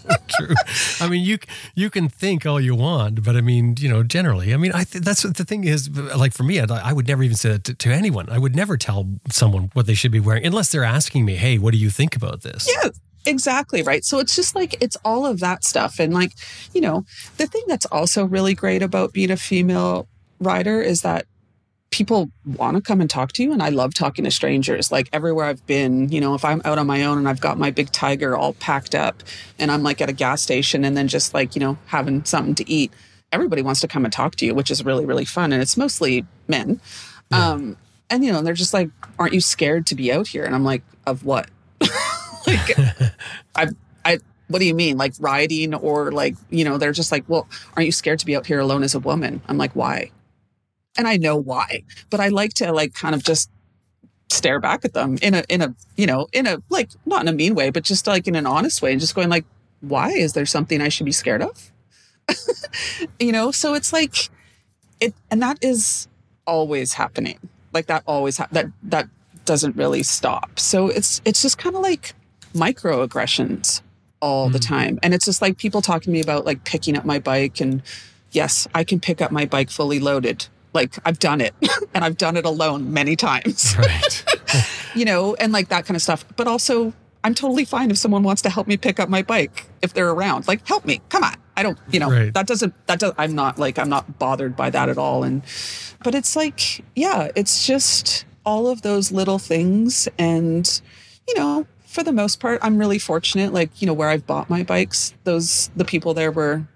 so true. I mean, you you can think all you want, but I mean, you know, generally, I mean, I th- that's what the thing is. Like for me, I, I would never even say that to, to anyone. I would never tell someone what they should be wearing unless they're asking me, "Hey, what do you think about this?" Yeah, exactly right. So it's just like it's all of that stuff. And like, you know, the thing that's also really great about being a female rider is that people want to come and talk to you and I love talking to strangers. Like everywhere I've been, you know, if I'm out on my own and I've got my big tiger all packed up and I'm like at a gas station and then just like, you know, having something to eat, everybody wants to come and talk to you, which is really really fun and it's mostly men. Um and you know, they're just like, "Aren't you scared to be out here?" And I'm like, "Of what?" like I, I, what do you mean? Like riding or like, you know, they're just like, well, aren't you scared to be out here alone as a woman? I'm like, why? And I know why, but I like to like kind of just stare back at them in a, in a, you know, in a, like, not in a mean way, but just like in an honest way and just going like, why is there something I should be scared of? you know, so it's like it, and that is always happening. Like that always, ha- that, that doesn't really stop. So it's, it's just kind of like, microaggressions all the hmm. time. And it's just like people talking to me about like picking up my bike. And yes, I can pick up my bike fully loaded. Like I've done it and I've done it alone many times, Right. you know, and like that kind of stuff. But also, I'm totally fine if someone wants to help me pick up my bike if they're around. Like, help me. Come on. I don't, you know, Right. that doesn't, that does, I'm not like, I'm not bothered by that at all. And, but it's like, yeah, it's just all of those little things. And, you know, for the most part, I'm really fortunate. Like, you know, where I've bought my bikes, those, the people there were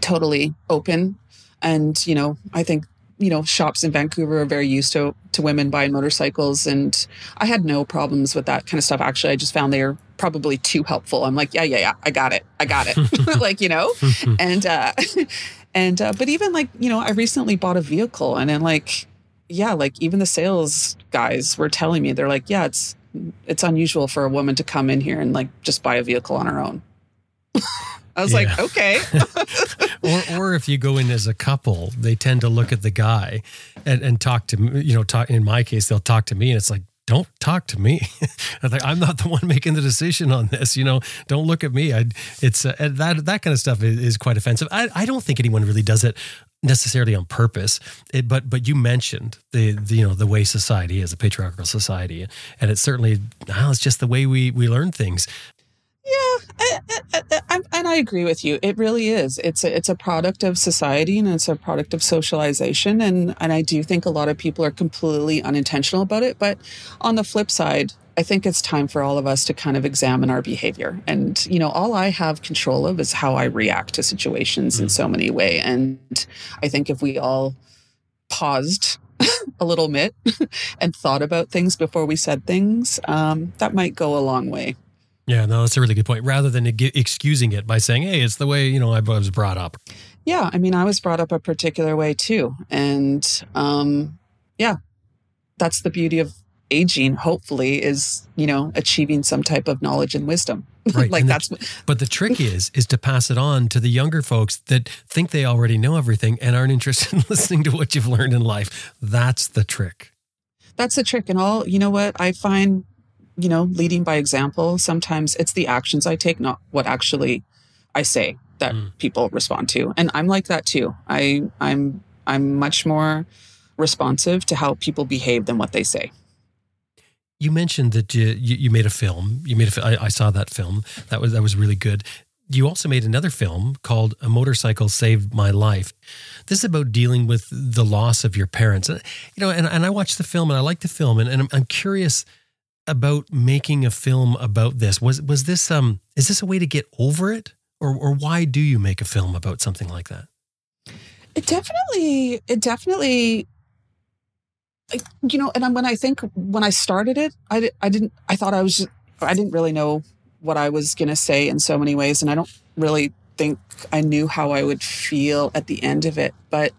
totally open. And, you know, I think, you know, shops in Vancouver are very used to, to women buying motorcycles. And I had no problems with that kind of stuff. Actually, I just found they were probably too helpful. I'm like, yeah, yeah, yeah, I got it. I got it. like, you know, and, uh, and, uh, but even like, you know, I recently bought a vehicle and then like, yeah, like even the sales guys were telling me, they're like, yeah, it's, it's unusual for a woman to come in here and like just buy a vehicle on her own. I was like, okay. or or if you go in as a couple, they tend to look at the guy and, and talk to me. You know, talk in my case, they'll talk to me, and it's like, don't talk to me. I'm like, I'm not the one making the decision on this. You know, don't look at me. I, it's uh, that that kind of stuff is, is quite offensive. I, I don't think anyone really does it necessarily on purpose. It, but but you mentioned the, the you know the way society is a patriarchal society, and it's certainly it's just the way we we learn things. Yeah, I, I, I, and I agree with you. It really is. It's a, it's a product of society and it's a product of socialization. And and I do think a lot of people are completely unintentional about it. But on the flip side, I think it's time for all of us to kind of examine our behavior. And you know, all I have control of is how I react to situations in so many ways. And I think if we all paused a little bit and thought about things before we said things, um, that might go a long way. Yeah, no, that's a really good point. Rather than excusing it by saying, "Hey, it's the way you know I was brought up." Yeah, I mean, I was brought up a particular way too, and um, yeah, that's the beauty of aging. Hopefully, is you know achieving some type of knowledge and wisdom. Right, like and the- that's But the trick is is to pass it on to the younger folks that think they already know everything and aren't interested in listening to what you've learned in life. That's the trick. that's the trick. And all you know what I find, you know, leading by example. Sometimes it's the actions I take, not what actually I say that Mm. people respond to. And I'm like that too. I I'm I'm much more responsive to how people behave than what they say. You mentioned that you, you, you made a film. You made a. I, I saw that film. That was that was really good. You also made another film called "A Motorcycle Saved My Life." This is about dealing with the loss of your parents. Uh, You know, and, and I watched the film and I liked the film, and, and I'm, I'm curious about making a film about this. Was was this um is this a way to get over it, or or why do you make a film about something like that? It definitely, it definitely, you know, and when I think when I started it, I, I didn't, I thought I was, I didn't really know what I was going to say in so many ways. And I don't really think I knew how I would feel at the end of it. But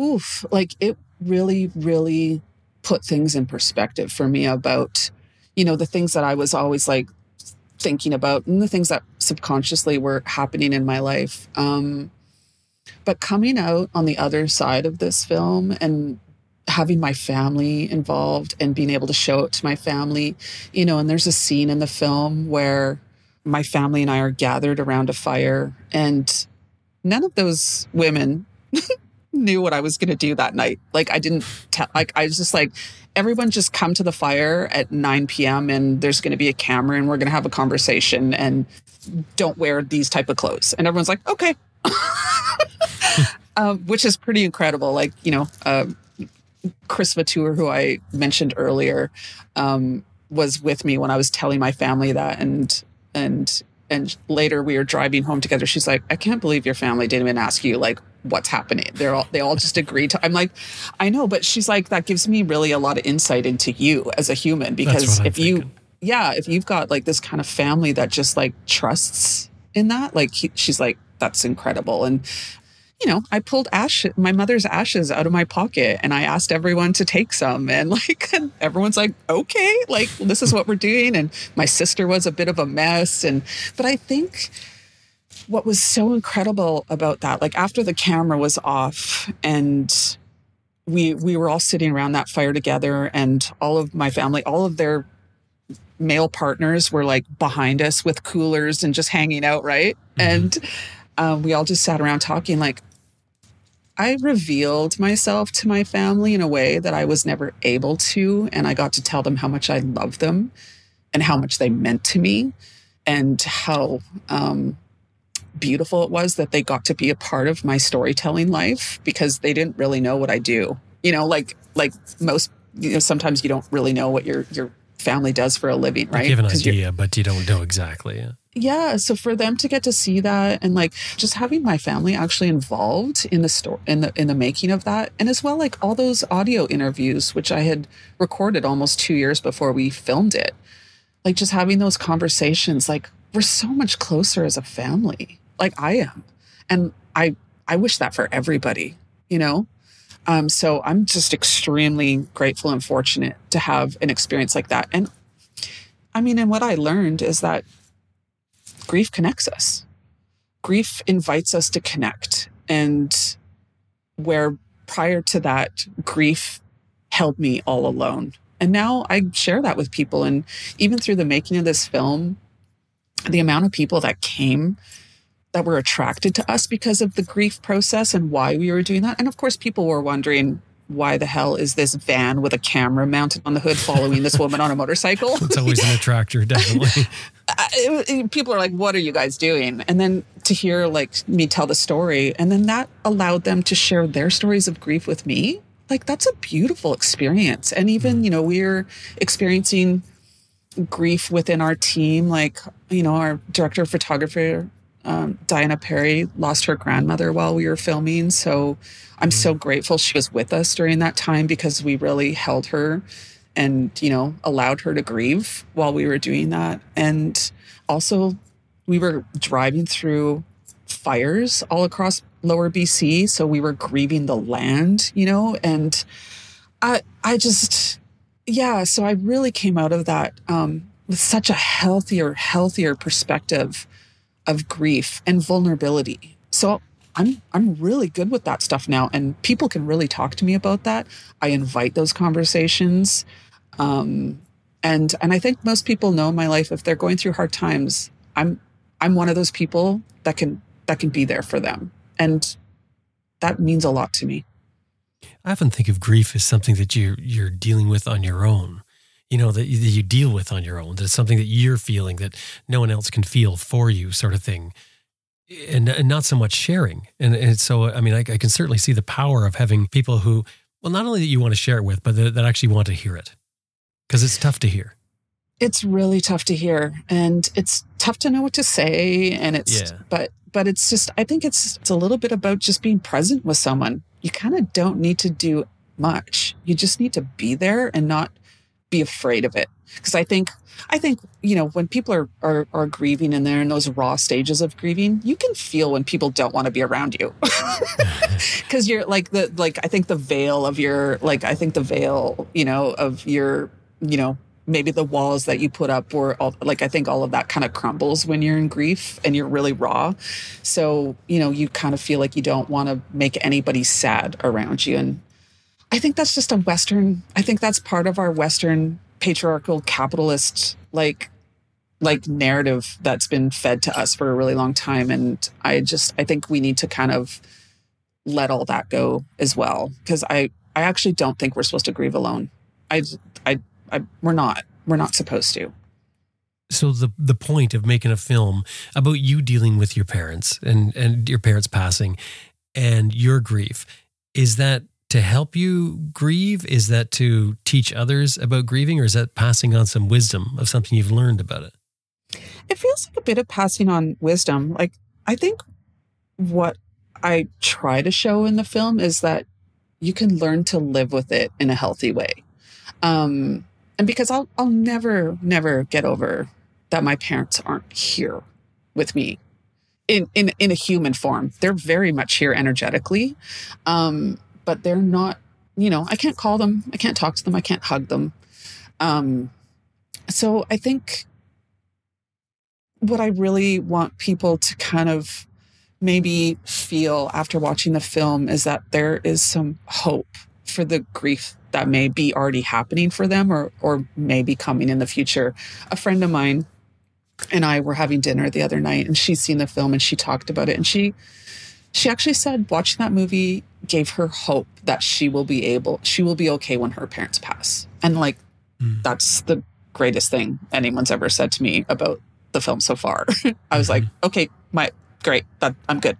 oof, like it really, really put things in perspective for me about, you know, the things that I was always like thinking about and the things that subconsciously were happening in my life. Um, but coming out on the other side of this film and having my family involved and being able to show it to my family, you know, and there's a scene in the film where my family and I are gathered around a fire and none of those women knew what I was going to do that night. Like I didn't tell, like I was just like, everyone just come to the fire at 9 p.m. and there's going to be a camera and we're going to have a conversation and don't wear these type of clothes. And everyone's like, okay. um, which is pretty incredible. Like, you know, uh, Chris Vatour, who I mentioned earlier, um, was with me when I was telling my family that. And, and, and later we were driving home together. She's like, I can't believe your family didn't even ask you like what's happening. They're all they all just agreed to I'm like, I know, but she's like, that gives me really a lot of insight into you as a human because if you yeah, if you've got like this kind of family that just like trusts in that, like he, she's like, that's incredible. And you know, I pulled ash, my mother's ashes out of my pocket and I asked everyone to take some. And like, and everyone's like, okay, like this is what we're doing. And my sister was a bit of a mess. And, but I think what was so incredible about that, like after the camera was off and we, we were all sitting around that fire together and all of my family, all of their male partners were like behind us with coolers and just hanging out. Right. Mm-hmm. And, um, we all just sat around talking like I revealed myself to my family in a way that I was never able to. And I got to tell them how much I love them and how much they meant to me and how um, beautiful it was that they got to be a part of my storytelling life because they didn't really know what I do. You know, like like most you know, sometimes you don't really know what your your family does for a living, right? You have an idea, but you don't know exactly. Yeah so for them to get to see that and like just having my family actually involved in the store in the in the making of that and as well like all those audio interviews which i had recorded almost two years before we filmed it. Like just having those conversations like we're so much closer as a family. Like i am. And i i wish that for everybody you know? Um so i'm just extremely grateful and fortunate to have an experience like that. And i mean and what i learned is that grief connects us. Grief invites us to connect. And where prior to that, grief held me all alone. And now I share that with people. And even through the making of this film, the amount of people that came that were attracted to us because of the grief process and why we were doing that. And of course, people were wondering, why the hell is this van with a camera mounted on the hood following this woman on a motorcycle? It's always an attractor, definitely. People are like, what are you guys doing? And then to hear like me tell the story, and then that allowed them to share their stories of grief with me. Like that's a beautiful experience. And even, mm. you know, we're experiencing grief within our team. Like, you know, our director of photography, um, Diana Perry, lost her grandmother while we were filming. So I'm so mm. grateful she was with us during that time because we really held her and, you know, allowed her to grieve while we were doing that. And also, we were driving through fires all across lower BC. So we were grieving the land, you know, and I, I just, yeah. So I really came out of that um, with such a healthier, healthier perspective of grief and vulnerability. So I'm I'm really good with that stuff now, and people can really talk to me about that. I invite those conversations, um, and and I think most people know in my life. If they're going through hard times, I'm I'm one of those people that can that can be there for them, and that means a lot to me. I often think of grief as something that you you're dealing with on your own. You know that you, that you deal with on your own. That it's something that you're feeling that no one else can feel for you, sort of thing and, and not so much sharing. And, and so, I mean, I, I, can certainly see the power of having people who, well, not only that you want to share it with, but that, that actually want to hear it because it's tough to hear. It's really tough to hear and it's tough to know what to say. And it's, yeah. but, but it's just, I think it's, it's a little bit about just being present with someone. You kind of don't need to do much. You just need to be there and not be afraid of it. Because I think I think, you know, when people are, are, are grieving and they're in those raw stages of grieving, you can feel when people don't want to be around you. Cause you're like the, like, I think the veil of your, like, I think the veil, you know, of your, you know, maybe the walls that you put up were all, like I think all of that kind of crumbles when you're in grief and you're really raw. So, you know, you kind of feel like you don't want to make anybody sad around you and I think that's just a western I think that's part of our western patriarchal capitalist like like narrative that's been fed to us for a really long time and I just I think we need to kind of let all that go as well because I I actually don't think we're supposed to grieve alone. I I I, we're not. We're not supposed to. So the the point of making a film about you dealing with your parents and and your parents passing and your grief is that to help you grieve is that to teach others about grieving or is that passing on some wisdom of something you've learned about it it feels like a bit of passing on wisdom like i think what i try to show in the film is that you can learn to live with it in a healthy way um and because I'll I'll never never get over that my parents aren't here with me in in in a human form. They're very much here energetically, um, but they're not. You know, I can't call them. I can't talk to them. I can't hug them. Um, so I think what I really want people to kind of maybe feel after watching the film is that there is some hope for the grief that may be already happening for them or or may be coming in the future. A friend of mine and I were having dinner the other night and she's seen the film and she talked about it and she she actually said watching that movie gave her hope that she will be able she will be okay when her parents pass. And like mm. that's the greatest thing anyone's ever said to me about the film so far. I was mm-hmm. like, okay, my great, that I'm good.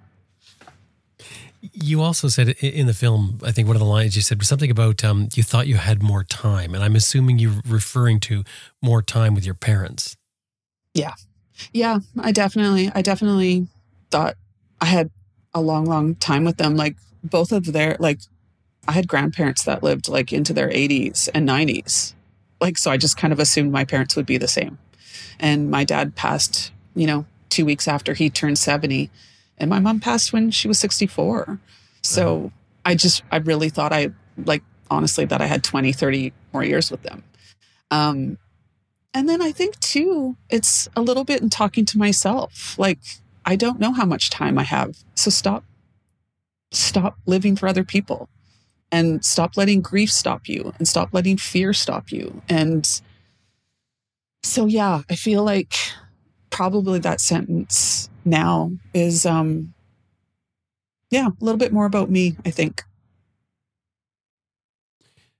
You also said in the film, I think one of the lines you said was something about um, you thought you had more time, and I'm assuming you're referring to more time with your parents. Yeah, yeah, I definitely, I definitely thought I had a long, long time with them. Like both of their, like, I had grandparents that lived like into their 80s and 90s. Like, so I just kind of assumed my parents would be the same. And my dad passed, you know, two weeks after he turned 70 and my mom passed when she was 64 so uh-huh. i just i really thought i like honestly that i had 20 30 more years with them. Um and then i think too it's a little bit in talking to myself. Like i don't know how much time i have. So stop stop living for other people. And stop letting grief stop you. And stop letting fear stop you. And so yeah i feel like probably that sentence now is um yeah a little bit more about me i think.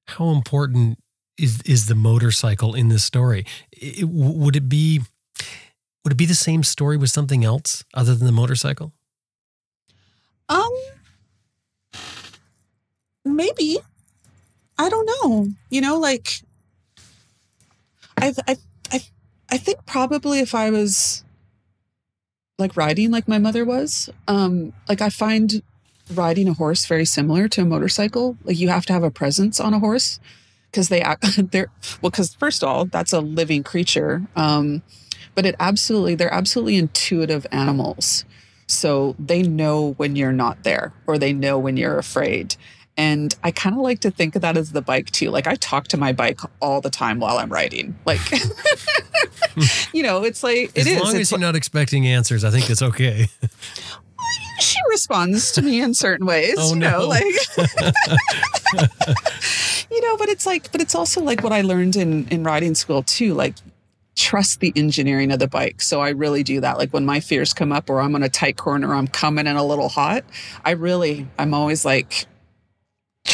How important is is the motorcycle in this story? It, would it be would it be the same story with something else other than the motorcycle? Um maybe. I don't know. You know like i i i, think probably if i was like riding like my mother was. Um, like I find riding a horse very similar to a motorcycle. Like you have to have a presence on a horse because they act they're well because first of all that's a living creature um, but it absolutely they're absolutely intuitive animals so they know when you're not there or they know when you're afraid and I kind of like to think of that as the bike too. Like I talk to my bike all the time while I'm riding. Like, you know, it's like it as is. long as you're not expecting answers, I think it's okay. she responds to me in certain ways. Oh, you no. know, like you know, but it's like, but it's also like what I learned in in riding school too. Like trust the engineering of the bike. So I really do that. Like when my fears come up or I'm on a tight corner, I'm coming in a little hot. I really, I'm always like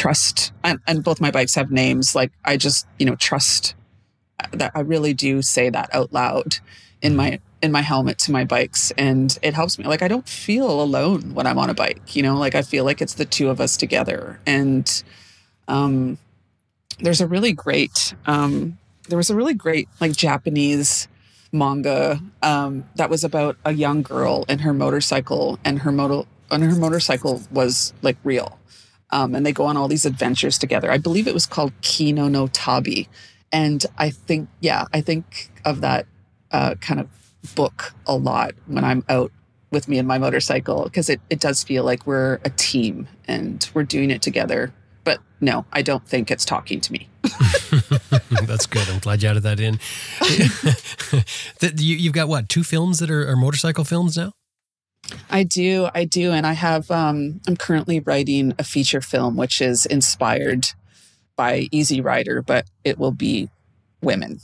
trust and, and both my bikes have names. Like i just you know trust that i really do say that out loud in my in my helmet to my bikes. And it helps me. Like i don't feel alone when i'm on a bike you know? Like i feel like it's the two of us together. And um there's a really great um there was a really great like japanese manga um that was about a young girl and her motorcycle and her motor and her motorcycle was like real um, and they go on all these adventures together. I believe it was called Kino no Tabi. And I think, yeah, I think of that uh, kind of book a lot when I'm out with me and my motorcycle because it, it does feel like we're a team and we're doing it together. But no, I don't think it's talking to me. That's good. I'm glad you added that in. you, you've got what two films that are, are motorcycle films now? I do, I do, and I have. Um, I'm currently writing a feature film, which is inspired by Easy Rider, but it will be women.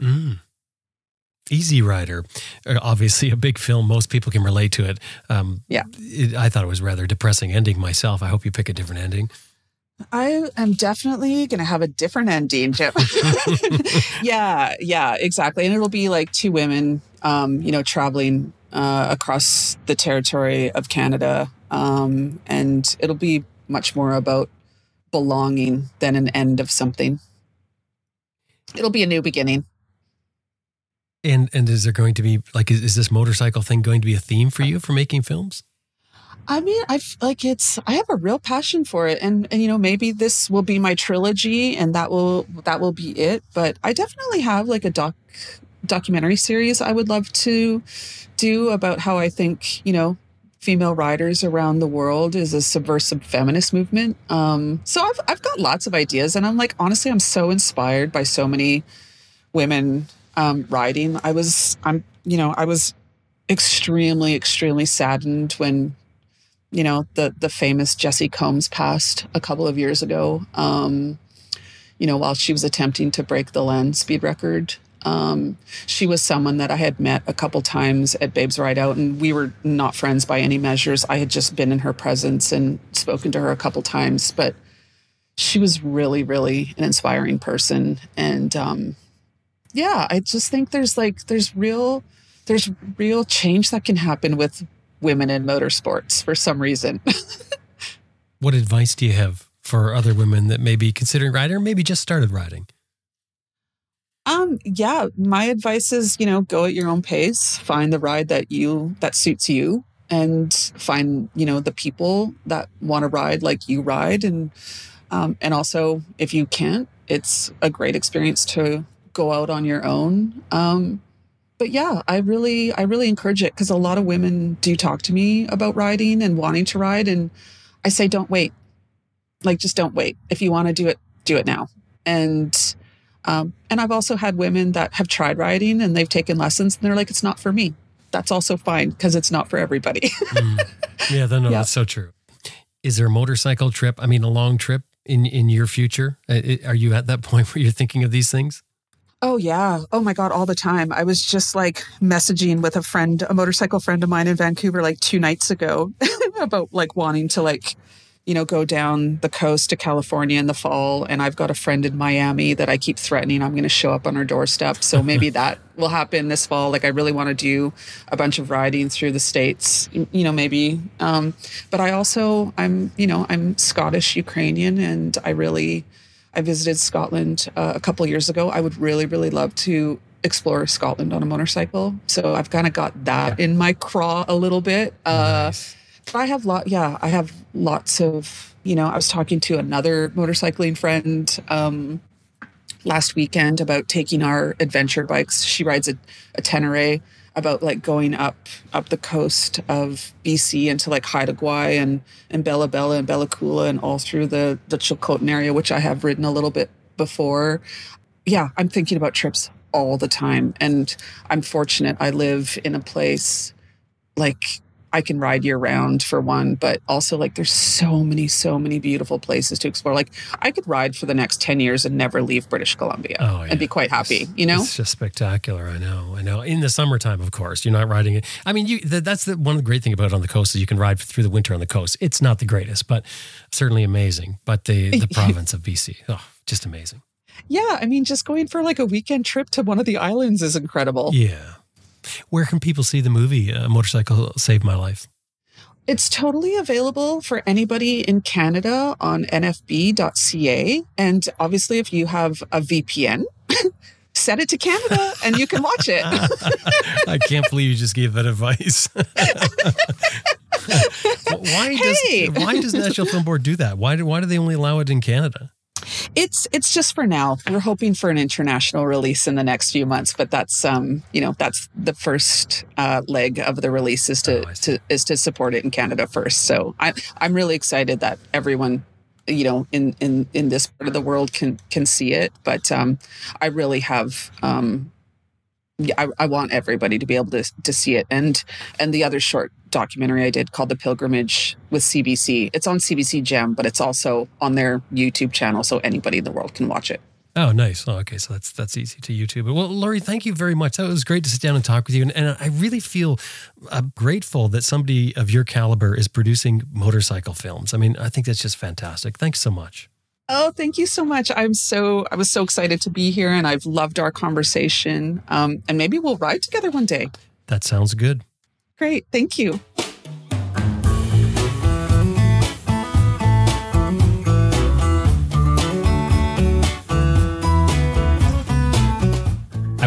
Mm. Easy Rider, uh, obviously a big film. Most people can relate to it. Um, Yeah. it- I thought it was rather depressing ending myself. I hope you pick a different ending. I am definitely going to have a different ending, Jim. yeah, yeah, exactly. And it'll be like two women, um, you know, traveling uh, across the territory of Canada. Um, and it'll be much more about belonging than an end of something. It'll be a new beginning. And and is there going to be like is, is this motorcycle thing going to be a theme for you for making films? I mean, I like it's. I have a real passion for it, and and you know maybe this will be my trilogy, and that will that will be it. But I definitely have like a doc documentary series I would love to do about how I think you know female riders around the world is a subversive feminist movement. Um, so I've I've got lots of ideas, and I'm like honestly, I'm so inspired by so many women um, riding. I was I'm you know I was extremely extremely saddened when you know the the famous Jessie Combs passed a couple of years ago. Um, you know, while she was attempting to break the land speed record. Um, she was someone that I had met a couple times at Babes Ride Out, and we were not friends by any measures. I had just been in her presence and spoken to her a couple times, but she was really, really an inspiring person. And um, yeah, I just think there's like there's real there's real change that can happen with women in motorsports for some reason. What advice do you have for other women that may be considering riding or maybe just started riding? Um, yeah, my advice is, you know, go at your own pace, find the ride that you that suits you and find, you know, the people that want to ride like you ride and um, and also if you can't, it's a great experience to go out on your own. Um, but yeah, I really I really encourage it because a lot of women do talk to me about riding and wanting to ride and I say don't wait. Like just don't wait. If you want to do it, do it now. And um, and I've also had women that have tried riding and they've taken lessons and they're like, it's not for me. That's also fine because it's not for everybody. Mm. Yeah, no, no, Yeah. that's so true. Is there a motorcycle trip? I mean, a long trip in in your future? Are you at that point where you're thinking of these things? Oh yeah. Oh my god, all the time. I was just like messaging with a friend, a motorcycle friend of mine in Vancouver like 2 nights ago about like wanting to like you know go down the coast to California in the fall and I've got a friend in Miami that I keep threatening I'm going to show up on her doorstep. So maybe that will happen this fall. Like I really want to do a bunch of riding through the states, you know, maybe um but I also I'm, you know, I'm Scottish Ukrainian and I really I visited Scotland uh, a couple years ago. I would really, really love to explore Scotland on a motorcycle. So I've kind of got that in my craw a little bit. Uh, but I have lot, yeah, I have lots of, you know, I was talking to another motorcycling friend um, last weekend about taking our adventure bikes. She rides a, a Tenere about like going up up the coast of BC into like Haida Gwaii and and Bella Bella and Bella Coola and all through the the Chilcotin area, which I have ridden a little bit before. Yeah, I'm thinking about trips all the time, and I'm fortunate. I live in a place like I can ride year round for one, but also like there's so many, so many beautiful places to explore. Like I could ride for the next 10 years and never leave British Columbia Oh, yeah. and be quite happy, you know? It's just spectacular. I know. I know. In the summertime, of course, you're not riding it. I mean, you, th- that's the one of the great thing about it on the coast is you can ride through the winter on the coast. It's not the greatest, but certainly amazing. But the the province of BC, oh, just amazing. Yeah, I mean, just going for like a weekend trip to one of the islands is incredible. Yeah. Where can people see the movie uh, Motorcycle Saved My Life? It's totally available for anybody in Canada on nfb.ca. And obviously, if you have a VPN, set it to Canada and you can watch it. I can't believe you just gave that advice. why does Hey! why does National Film Board do that? Why do why do they only allow it in Canada? It's it's just for now. We're hoping for an international release in the next few months, but that's um you know that's the first uh, leg of the release is to, Oh, to is to support it in Canada first. So I I'm really excited that everyone you know, in in in this part of the world can can see it. But um, I really have. Um, yeah, I, I want everybody to be able to to see it. And and the other short documentary I did called The Pilgrimage with CBC. It's on CBC Gem, but it's also on their YouTube channel, so anybody in the world can watch it. Oh, nice. Oh, okay. So that's that's easy to YouTube. Well, Lori, thank you very much. That was great to sit down and talk with you. And, and I really feel uh, grateful that somebody of your caliber is producing motorcycle films. I mean, I think that's just fantastic. Thanks so much. Oh, thank you so much. I'm so I was so excited to be here, and I've loved our conversation. Um, and maybe we'll ride together one day. That sounds good. Great. Thank you.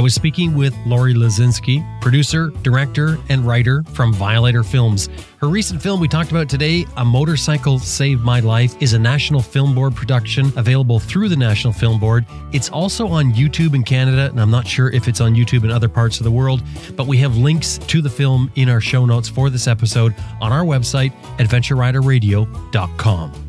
Was speaking with Lori Lozinski, producer, director, and writer from Violator Films. Her recent film we talked about today, A Motorcycle Saved My Life, is a National Film Board production available through the National Film Board. It's also on YouTube in Canada, and I'm not sure if it's on YouTube in other parts of the world, but we have links to the film in our show notes for this episode on our website, adventureriderradio.com.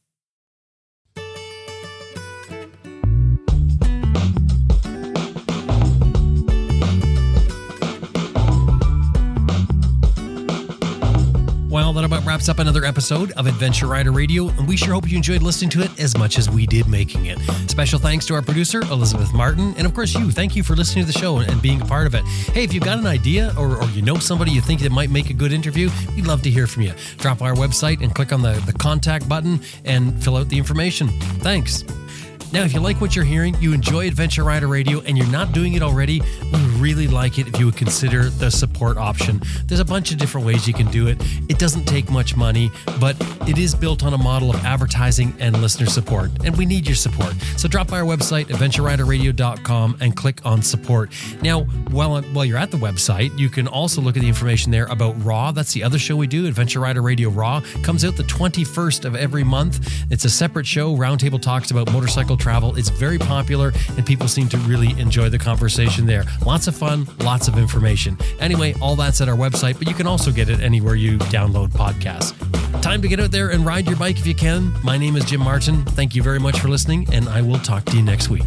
Wraps up another episode of Adventure Rider Radio, and we sure hope you enjoyed listening to it as much as we did making it. Special thanks to our producer, Elizabeth Martin, and of course you. Thank you for listening to the show and being a part of it. Hey, if you've got an idea or, or you know somebody you think that might make a good interview, we'd love to hear from you. Drop our website and click on the, the contact button and fill out the information. Thanks. Now, if you like what you're hearing, you enjoy Adventure Rider Radio, and you're not doing it already, we really like it if you would consider the support option. There's a bunch of different ways you can do it. It doesn't take much money, but it is built on a model of advertising and listener support, and we need your support. So drop by our website, adventureriderradio.com, and click on support. Now, while, while you're at the website, you can also look at the information there about Raw. That's the other show we do, Adventure Rider Radio Raw. Comes out the 21st of every month. It's a separate show. Roundtable talks about motorcycle travel. It's very popular, and people seem to really enjoy the conversation there. Lots of fun, lots of information. Anyway, all that's at our website, but you can also get it anywhere you download podcasts. Time to get out there and ride your bike if you can. My name is Jim Martin. Thank you very much for listening, and I will talk to you next week.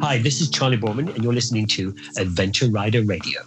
Hi, this is Charlie Boorman, and you're listening to Adventure Rider Radio.